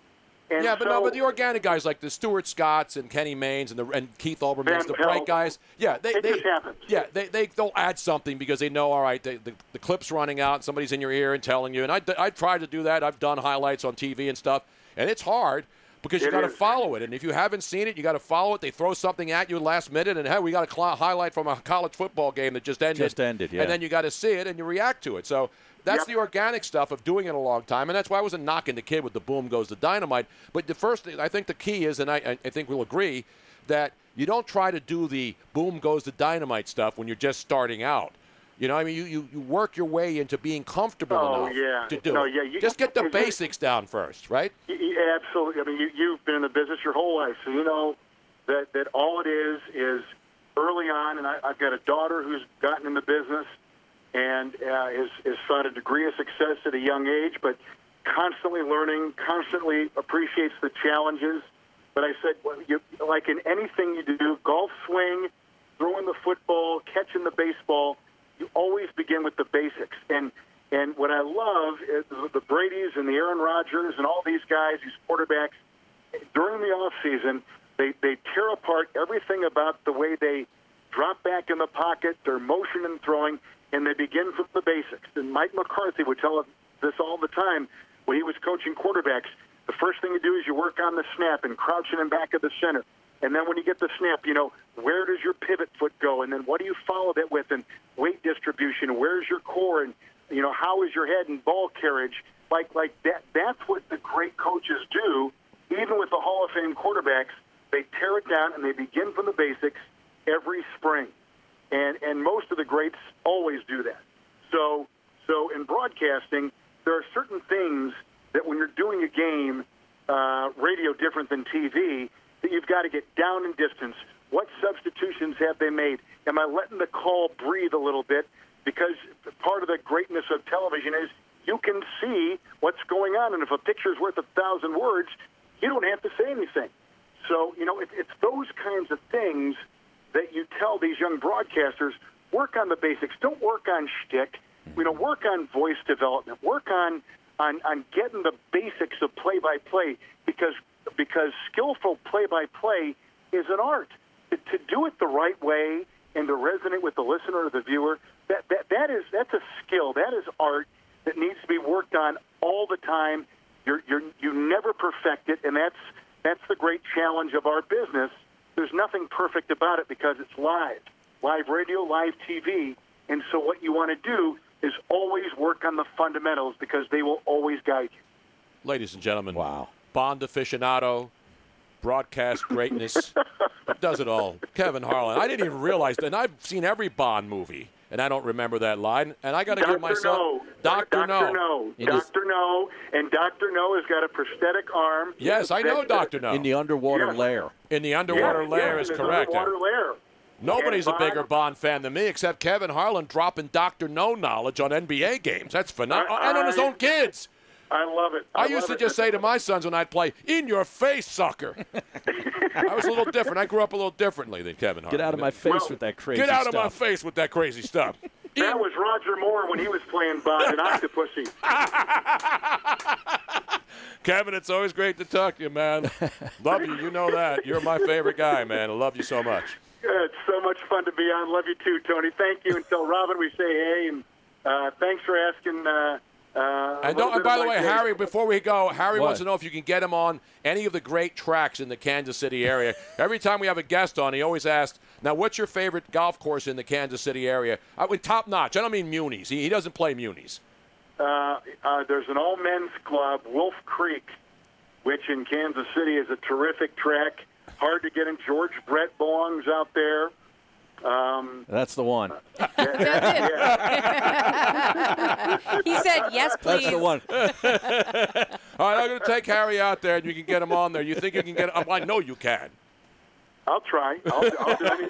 And yeah, but so, no, but the organic guys like the Stuart Scotts and Kenny Maynes and the and Keith Olbermann, the bright guys. Yeah, they, It they just happens. Yeah, they they they'll add something because they know. All right, they, the the clip's running out. and Somebody's in your ear and telling you. And I I tried to do that. I've done highlights on TV and stuff, and it's hard. Because you got to follow it, and if you haven't seen it, you got to follow it. They throw something at you last minute, and hey, we got a cl- highlight from a college football game that just ended. Just ended, yeah. And then you got to see it and you react to it. So that's Yep. the organic stuff of doing it a long time, and that's why I wasn't knocking the kid with the boom goes the dynamite. But the first, thing, I think the key is, and I, I- think we'll agree that you don't try to do the boom goes the dynamite stuff when you're just starting out. You know, I mean, you, you, you work your way into being comfortable Oh, enough yeah. to do No, it. yeah, you- just get the you- basics down first, right? Absolutely. I mean, you, you've been in the business your whole life, so you know that, that all it is is early on, and I, I've got a daughter who's gotten in the business and uh, found a degree of success at a young age, but constantly learning, constantly appreciates the challenges. But I said, well, you, like in anything you do, golf swing, throwing the football, catching the baseball, you always begin with the basics. And and what I love is the Brady's and the Aaron Rodgers and all these guys, these quarterbacks, during the off season, they they tear apart everything about the way they drop back in the pocket, their motion and throwing, and they begin from the basics. And Mike McCarthy would tell us this all the time when he was coaching quarterbacks. The first thing you do is you work on the snap and crouching in back of the center. And then when you get the snap, you know, where does your pivot foot go? And then what do you follow that with? And weight distribution, where's your core? And, you know, how is your head and ball carriage? Like, like that, that's what the great coaches do. Even with the Hall of Fame quarterbacks, they tear it down and they begin from the basics every spring. And, and most of the greats always do that. So, so in broadcasting, there are certain things that when you're doing a game, uh, radio different than TV, that you've got to get down in distance. What substitutions have they made? Am I letting the call breathe a little bit? Because part of the greatness of television is you can see what's going on, and if a picture's worth a thousand words, you don't have to say anything. So, you know, it, it's those kinds of things that you tell these young broadcasters work on the basics. Don't work on shtick. You know, work on voice development. Work on on, on getting the basics of play-by-play because because skillful play-by-play is an art. To, to do it the right way and to resonate with the listener or the viewer, that, that that is that's a skill. That is art that needs to be worked on all the time. You're, you're, you never perfect it, and that's that's the great challenge of our business. There's nothing perfect about it because it's live, live radio, live TV, and so what you want to do is always work on the fundamentals because they will always guide you. Ladies and gentlemen, wow. Bond aficionado, broadcast greatness, does it all. Kevin Harlan. I didn't even realize that. And I've seen every Bond movie, and I don't remember that line. And I got to Dr. give myself Doctor No. Doctor No. No. Dr. No. And Dr. No has got a prosthetic arm. Yes, I know Doctor No. In the underwater Yes. lair. In the underwater Yes, lair yes, is in the correct. Underwater lair. Nobody's And a bigger Bond fan than me, except Kevin Harlan dropping Doctor No knowledge on NBA games. That's phenomenal, I- and on his own kids. I love it. I, I used to love just say to my sons when I'd play, "In your face, sucker." I was a little different. I grew up a little differently than Kevin Harlan. Get out of my face with that crazy stuff. Get out of my face with that crazy stuff. That was Roger Moore when he was playing Bond and Octopussy. Kevin, it's always great to talk to you, man. love you. You know that. You're my favorite guy, man. I love you so much. It's so much fun to be on. Love you too, Tony. Thank you. And tell Robin we say hey, and uh, thanks for asking. Uh, uh, And, don't, and by the way, day. Harry, before we go, Harry What? wants to know if you can get him on any of the great tracks in the Kansas City area. Every time we have a guest on, he always asks, "Now, what's your favorite golf course in the Kansas City area?" I mean, top notch. I don't mean Muni's. He, he doesn't play Muni's. uh, uh, there's an all men's club, Wolf Creek, which in Kansas City is a terrific track. Hard to get in. George Brett belongs out there. Um, That's the one. he said, yes, please. That's the one. All right, I'm going to take Harry out there, and you can get him on there. You think you can get him? I know you can. I'll try. I'll, I'll do anything.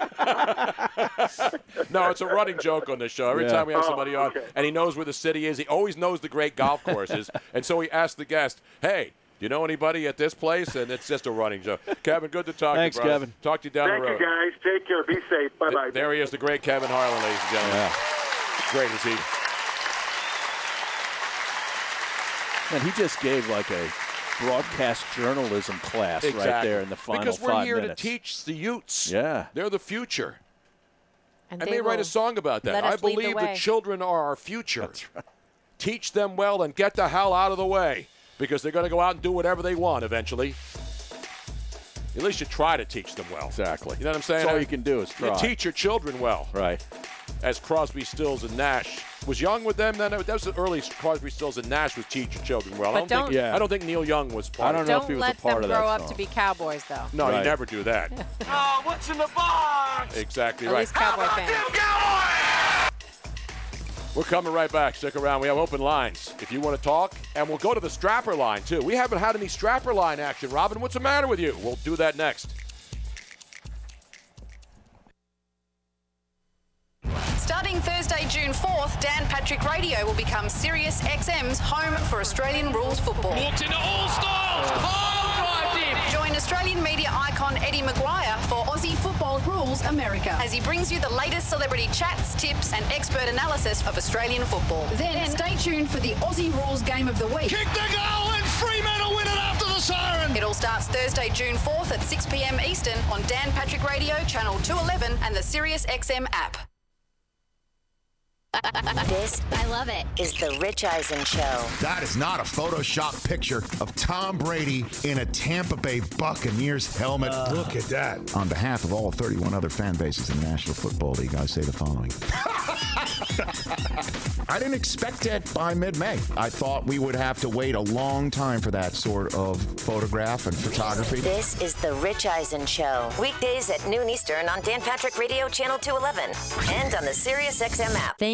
No, it's a running joke on this show. Every Yeah. time we have Oh, somebody on, okay. and he knows where the city is, he always knows the great golf courses, and so he asks the guest, "Hey, do you know anybody at this place?" And it's just a running joke. Kevin, good to talk Thanks, to you, brother. Kevin. Talk to you down Thank the you, guys. Take care. Be safe. Bye bye. There he is, the great Kevin Harlan, ladies and gentlemen. Yeah. Great is he? And he just gave like a broadcast journalism class right there in the final because we're five here minutes. to teach the Utes. Yeah. They're the future. And I they may write a song about that. I us lead the believe the, children are our future. Right. Teach them well and get the hell out of the way because they're going to go out and do whatever they want eventually. At least you try to teach them well. Exactly. You know what I'm saying? That's all you can do is You try. teach your children well. Right. As Crosby, Stills, and Nash was young with them. Then that was the early Crosby, Stills, and Nash was teach your children well. I But don't, think. don't- Yeah. I don't think Neil Young was part. I don't of know it. if he Don't was a let part them of that Don't let them grow up song. to be cowboys, though. No, you never do that. Oh, what's in the box? exactly At right. least cowboy fans. We're coming right back. Stick around. We have open lines if you want to talk, and we'll go to the strapper line too. We haven't had any strapper line action. Robin, what's the matter with you? We'll do that next. Starting Thursday, June 4th, Dan Patrick Radio will become Sirius XM's home for Australian rules football. Walks into all stalls. Pile drive dip. Join Australian media icon Eddie McGuire for Aussie Football Rules America as he brings you the latest celebrity chats, tips, and expert analysis of Australian football. Then stay tuned for the Aussie Rules Game of the Week. Kick the goal and Fremantle win it after the siren. It all starts Thursday, June 4th at 6 p.m. Eastern on Dan Patrick Radio, Channel 211, and the Sirius XM app. This I love it. is the Rich Eisen Show. That is not a Photoshop picture of Tom Brady in a Tampa Bay Buccaneers helmet. Uh. Look at that. On behalf of all 31 other fan bases in the National Football League, I say the following. I didn't expect it by mid May. I thought we would have to wait a long time for that sort of photograph and photography. This is the Rich Eisen Show. Weekdays at noon Eastern on Dan Patrick Radio Channel 211 and on the SiriusXM app.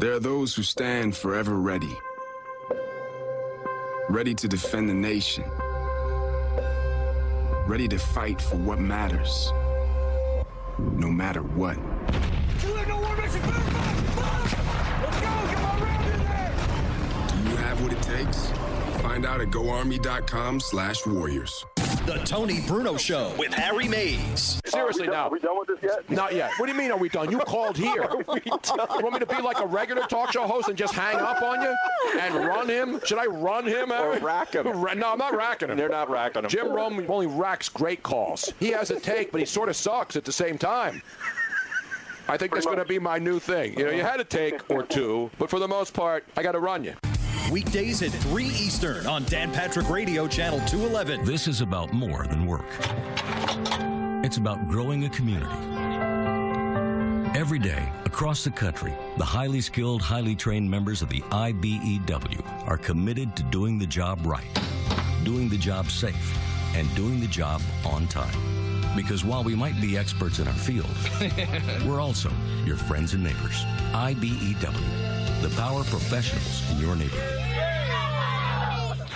There are those who stand forever ready, ready to defend the nation, ready to fight for what matters, no matter what. Do you have what it takes? Find out at goarmy.com slash warriors. The Tony Bruno Show with Harry Mayes. Seriously now. Are we done with this yet? Not yet. What do you mean, are we done? You called here. You want me to be like a regular talk show host and just hang up on you and run him? Should I run him? Or rack him. No, I'm not racking him. They're not racking him. Jim Rome only racks great calls. He has a take, but he sort of sucks at the same time. I think that's going to be my new thing. You know, you had a take or two, but for the most part, I got to run you. Weekdays at 3 Eastern on Dan Patrick Radio, Channel 211. This is about more than work. It's about growing a community. Every day, across the country, the highly skilled, highly trained members of the IBEW are committed to doing the job right, doing the job safe, and doing the job on time. Because while we might be experts in our field, we're also your friends and neighbors. IBEW, the power professionals in your neighborhood.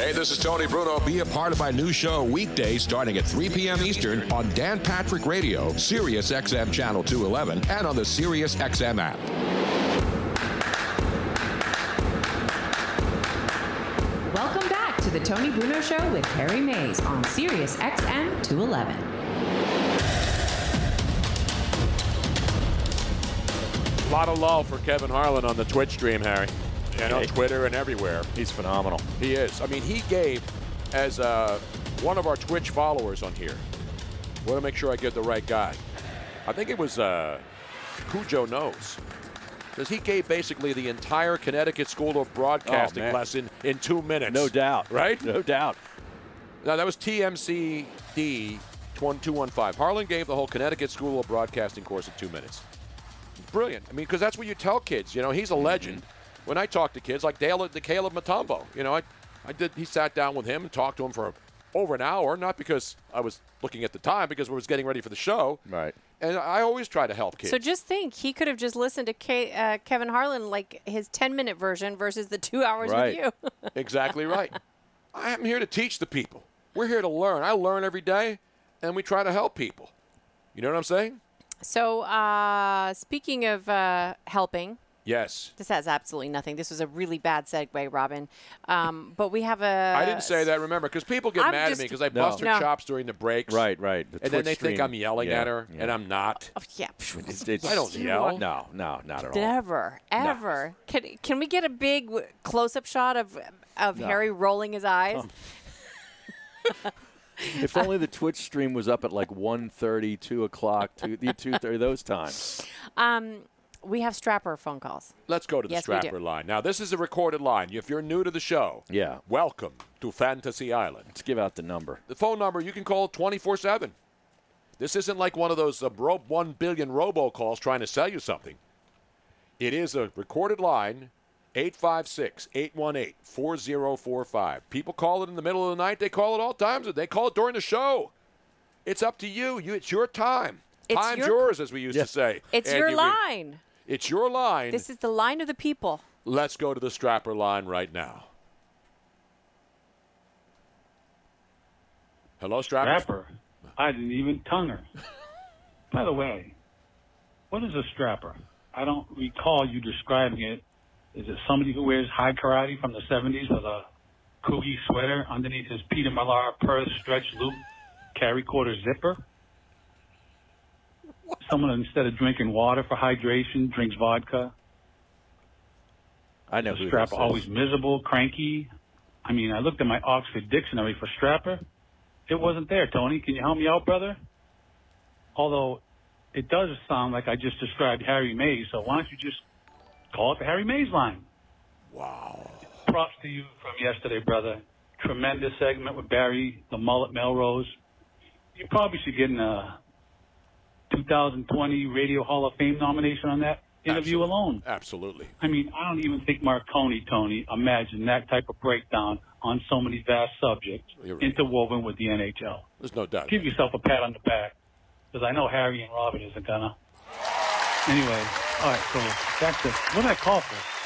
Hey, this is Tony Bruno. Be a part of my new show weekday starting at 3 p.m. Eastern on Dan Patrick Radio, Sirius XM Channel 211, and on the Sirius XM app. Welcome back to the Tony Bruno Show with Harry Mayes on Sirius XM 211. A lot of love for Kevin Harlan on the Twitch stream, Harry, and on Twitter and everywhere. He's phenomenal. He is. I mean, he gave as uh, one of our Twitch followers on here. Want to make sure I get the right guy. I think it was uh, Cujo knows. Because he gave basically the entire Connecticut School of Broadcasting Oh, lesson in two minutes. No doubt. Right? No doubt. Now, that was TMCD 1215. Harlan gave the whole Connecticut School of Broadcasting course in two minutes. Brilliant. I mean, because that's what you tell kids. You know, he's a legend. When I talk to kids, like Dale, the Caleb Matumbo, you know, I, I did. He sat down with him and talked to him for over an hour, not because I was looking at the time, because we was getting ready for the show. Right. And I always try to help kids. So just think, he could have just listened to K, uh, Kevin Harlan like his 10 minute version versus the two hours Right. with you. exactly right. I am here to teach the people. We're here to learn. I learn every day, and we try to help people. You know what I'm saying? so uh, speaking of uh, helping, Yes. this has absolutely nothing. This was a really bad segue, Robin. Um, but we have a. I didn't say that. Remember, because people get I'm mad just- at me because I No. bust her No. chops during the breaks. Right, right. The and then Twitch they think. I'm yelling Yeah, at her, yeah. and I'm not. Oh, yeah. It's, it's, I don't yell. are- No, no, not at all. Never, ever. Can, can we get a big w- close-up shot of of No. Harry rolling his eyes? If only the Twitch stream was up at like 1.30, 2 o'clock, 2, 2.30, those times. Um, we have strapper phone calls. Let's go to the Yes, strapper line. Now, this is a recorded line. If you're new to the show, Yeah. welcome to Fantasy Island. Let's give out the number. The phone number you can call 24 7. This isn't like one of those uh, ro- 1 billion robocalls trying to sell you something. It is a recorded line 856 818 4045. People call it in the middle of the night. They call it all times. They call it during the show. It's up to you. you it's your time. It's Time's your- yours, as we used to say. It's Andy your Reid. line. It's your line. This is the line of the people. Let's go to the strapper line right now. Hello, strapper. Strapper? I didn't even tongue her. By the way, what is a strapper? I don't recall you describing it. Is it somebody who wears Hai Karate from the 70s with a Coogi sweater underneath his Peter Millar Perth stretch loop terry quarter zipper? Someone instead of drinking water for hydration drinks vodka. I know a strapper always miserable, cranky. I mean, I looked at my Oxford Dictionary for strapper. It wasn't there, Tony. Can you help me out, brother? Although it does sound like I just described Harry Mayes, so why don't you just call it the Harry Mayes line? Wow. Props to you from yesterday, brother. Tremendous segment with Barry, the mullet Melrose. You probably should get in a 2020 Radio Hall of Fame nomination on that interview alone. Absolutely. I mean, I don't even think Marconi, Tony, imagined that type of breakdown on so many vast subjects right. interwoven with the NHL. There's no doubt. Give yourself a pat on the back, because I know Harry and Robin isn't gonna. Anyway, all right, so that's it. What did I call for?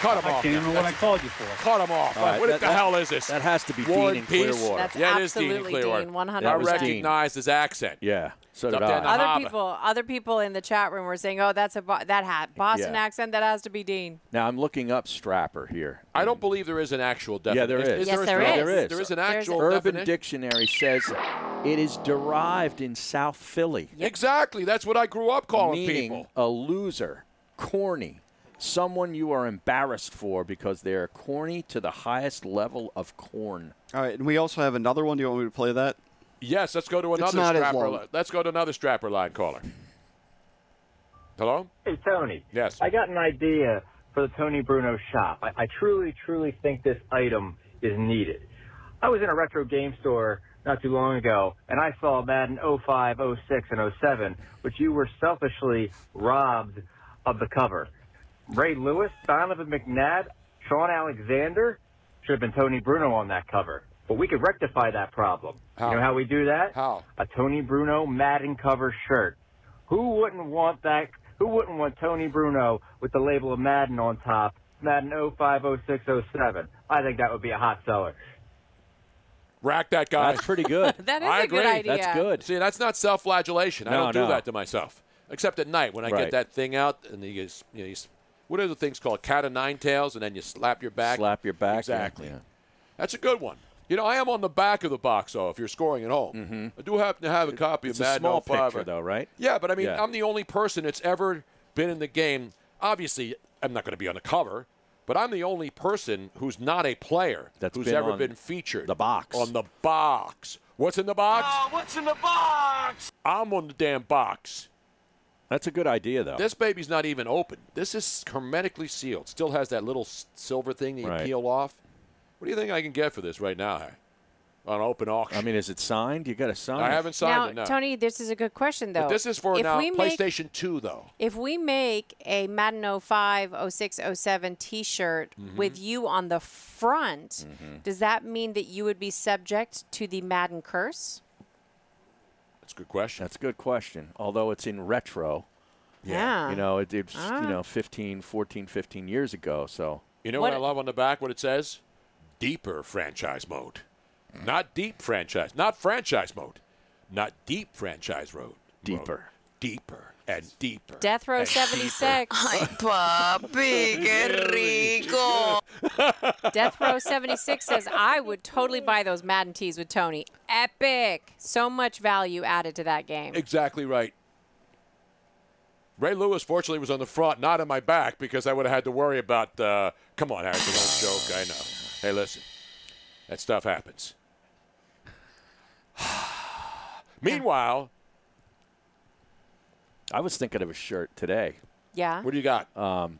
Cut him I off. can't even know what I called you for. Cut him off. All right, what that- the that- hell is this? that has to be War Dean and in Clearwater. That's yeah, it is Dean in absolutely Clearwater. Dean, 100%. I That was Dean. recognized his accent. Yeah. So did up there in the I. Other harbor. people, other people in the chat room were saying, "Oh, that's a Bo- that hat Boston Yeah. accent. That has to be Dean." Now I'm looking up strapper here. I don't believe there is an actual definition. Yeah, definition. there is. Yes, there, a there strap- is. There is. There is an There's actual Urban definition. Dictionary says it is derived in South Philly, Exactly. That's what I grew up calling meaning people. a loser, corny, someone you are embarrassed for because they are corny to the highest level of corn. All right, and we also have another one. Do you want me to play that? Yes, let's go to another strapper. long. Line. Let's go to another strapper line caller. Hello? Hey, Tony. Yes. I got an idea for the Tony Bruno shop. I, I truly, truly think this item is needed. I was in a retro game store not too long ago, and I saw Madden 05, 06, and 07, which you were selfishly robbed of the cover. Ray Lewis, Donovan McNabb, Shaun Alexander should have been Tony Bruno on that cover. But we could rectify that problem. How? You know how we do that? How? A Tony Bruno Madden cover shirt. Who wouldn't want that? Who wouldn't want Tony Bruno with the label of Madden on top? Madden 050607. I think that would be a hot seller. Rack that guy. That's pretty good. That is I a agree. good idea. That's good. See, that's not self-flagellation. I don't do no. that to myself, except at night when I Right. get that thing out and you, just, you know, you, what are the things called? Cat of nine tails, and then you slap your back. Slap your back. yeah, Exactly. yeah. That's a good one. You know, I am on the back of the box, though. If you're scoring at home, I do happen to have a copy Mm-hmm. It's of a Madden small 05. picture, though, right? Yeah, but I mean, Yeah. I'm the only person that's ever been in the game. Obviously, I'm not going to be on the cover, but I'm the only person who's not a player That's who's been ever on been featured the box. on the box. What's in the box? Oh, what's in the box? I'm on the damn box. That's a good idea, though. This baby's not even open. This is hermetically sealed. Still has that little silver thing that you Right. peel off. What do you think I can get for this right now, On open auction. I mean, is it signed? You got to sign. I haven't signed Now, it. No. Tony, this is a good question though. But this is for if now we make, PlayStation 2, though. If we make a Madden 05, 06, 07 T-shirt Mm-hmm. with you on the front, does that mean that you would be subject to the Madden curse? That's a good question. That's a good question. Although it's in retro. Yeah. You know, it, it's Ah. you know 15, 14, 15 years ago. So You know what, I love on the back? What it says? Deeper franchise mode. Not deep franchise. Not franchise mode. Not deep franchise road. Deeper. Road. Deeper and deeper. Death Row and 76. Ay, papi, qué rico. Death Row 76 says, I would totally buy those Madden tees with Tony. Epic. So much value added to that game. Exactly right. Ray Lewis, fortunately, was on the front, not on my back, because I would have had to worry about. Uh, come on, Harry, it's an joke. I know. Hey, listen, that stuff happens. Meanwhile, I was thinking of a shirt today. Yeah. What do you got? Um,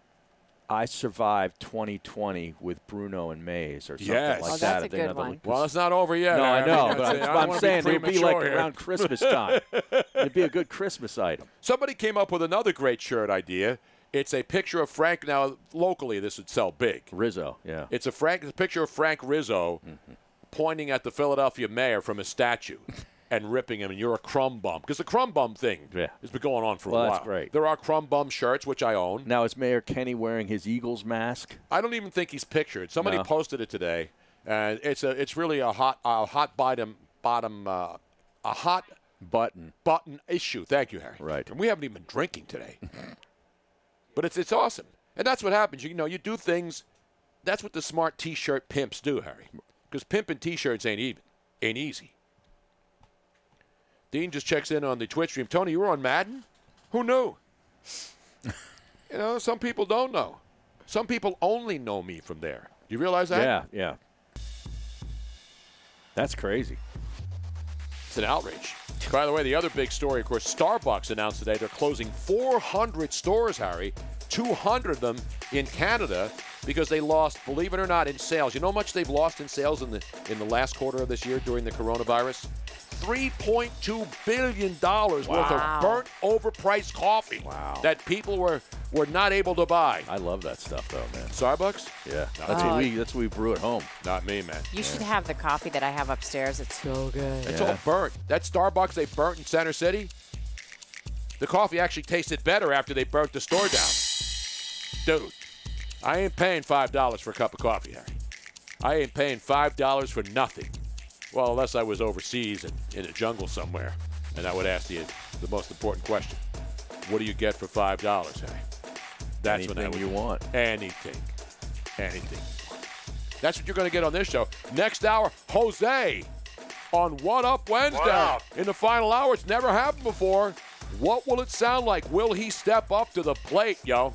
I survived 2020 with Bruno and Mayes or something Yes. like Oh, that. that's a good one. Well, it's not over yet, No, I Harry. know, I but mean, I'm, I don't I'm saying it would be like here. around Christmas time. It'd be a good Christmas item. Somebody came up with another great shirt idea. It's a picture of Frank. Now, locally, this would sell big. Rizzo, yeah. It's a Frank. It's a picture of Frank Rizzo pointing at the Philadelphia mayor from a statue and ripping him. And you're a crumb bum because the crumb bum thing has been going on for Well, a while. that's great. There are crumb bum shirts which I own. Now is Mayor Kenney wearing his Eagles mask? I don't even think he's pictured. Somebody No. posted it today, and it's a it's really a hot a hot bottom bottom uh, a hot button button issue. Thank you, Harry. Right. And we haven't even been drinking today, but it's it's awesome, and that's what happens. You know, you do things. That's what the smart T-shirt pimps do, Harry. Because pimping T-shirts ain't even ain't easy. Dean just checks in on the Twitch stream. Tony, you were on Madden. Who knew? you know, some people don't know. Some people only know me from there. Do you realize that? Yeah, yeah. That's crazy. It's an outrage. By the way, the other big story, of course, Starbucks announced today they're closing 400 stores, Harry, 200 of them in Canada because they lost, believe it or not, in sales. You know how much they've lost in sales in the in the last quarter of this year during the coronavirus? 3.2 billion dollars worth of burnt overpriced coffee that people were were not able to buy. I love that stuff, though, man. Starbucks? Yeah, Not that's what we that's what we brew at home. Not me, man. You should have the coffee that I have upstairs. It's so good. It's all burnt. That Starbucks they burnt in Center City, the coffee actually tasted better after they burnt the store down. Dude, I ain't paying $5 for a cup of coffee, Harry. I ain't paying $5 for nothing. Well, unless I was overseas and in a jungle somewhere, and I would ask the the most important question. What do you get for five dollars, Hey, That's what I would you want. Anything. Anything. That's what you're going to get on this show. Next hour, Jose on What Up Wednesday. What up? In the final hour, it's never happened before. What will it sound like? Will he step up to the plate, yo?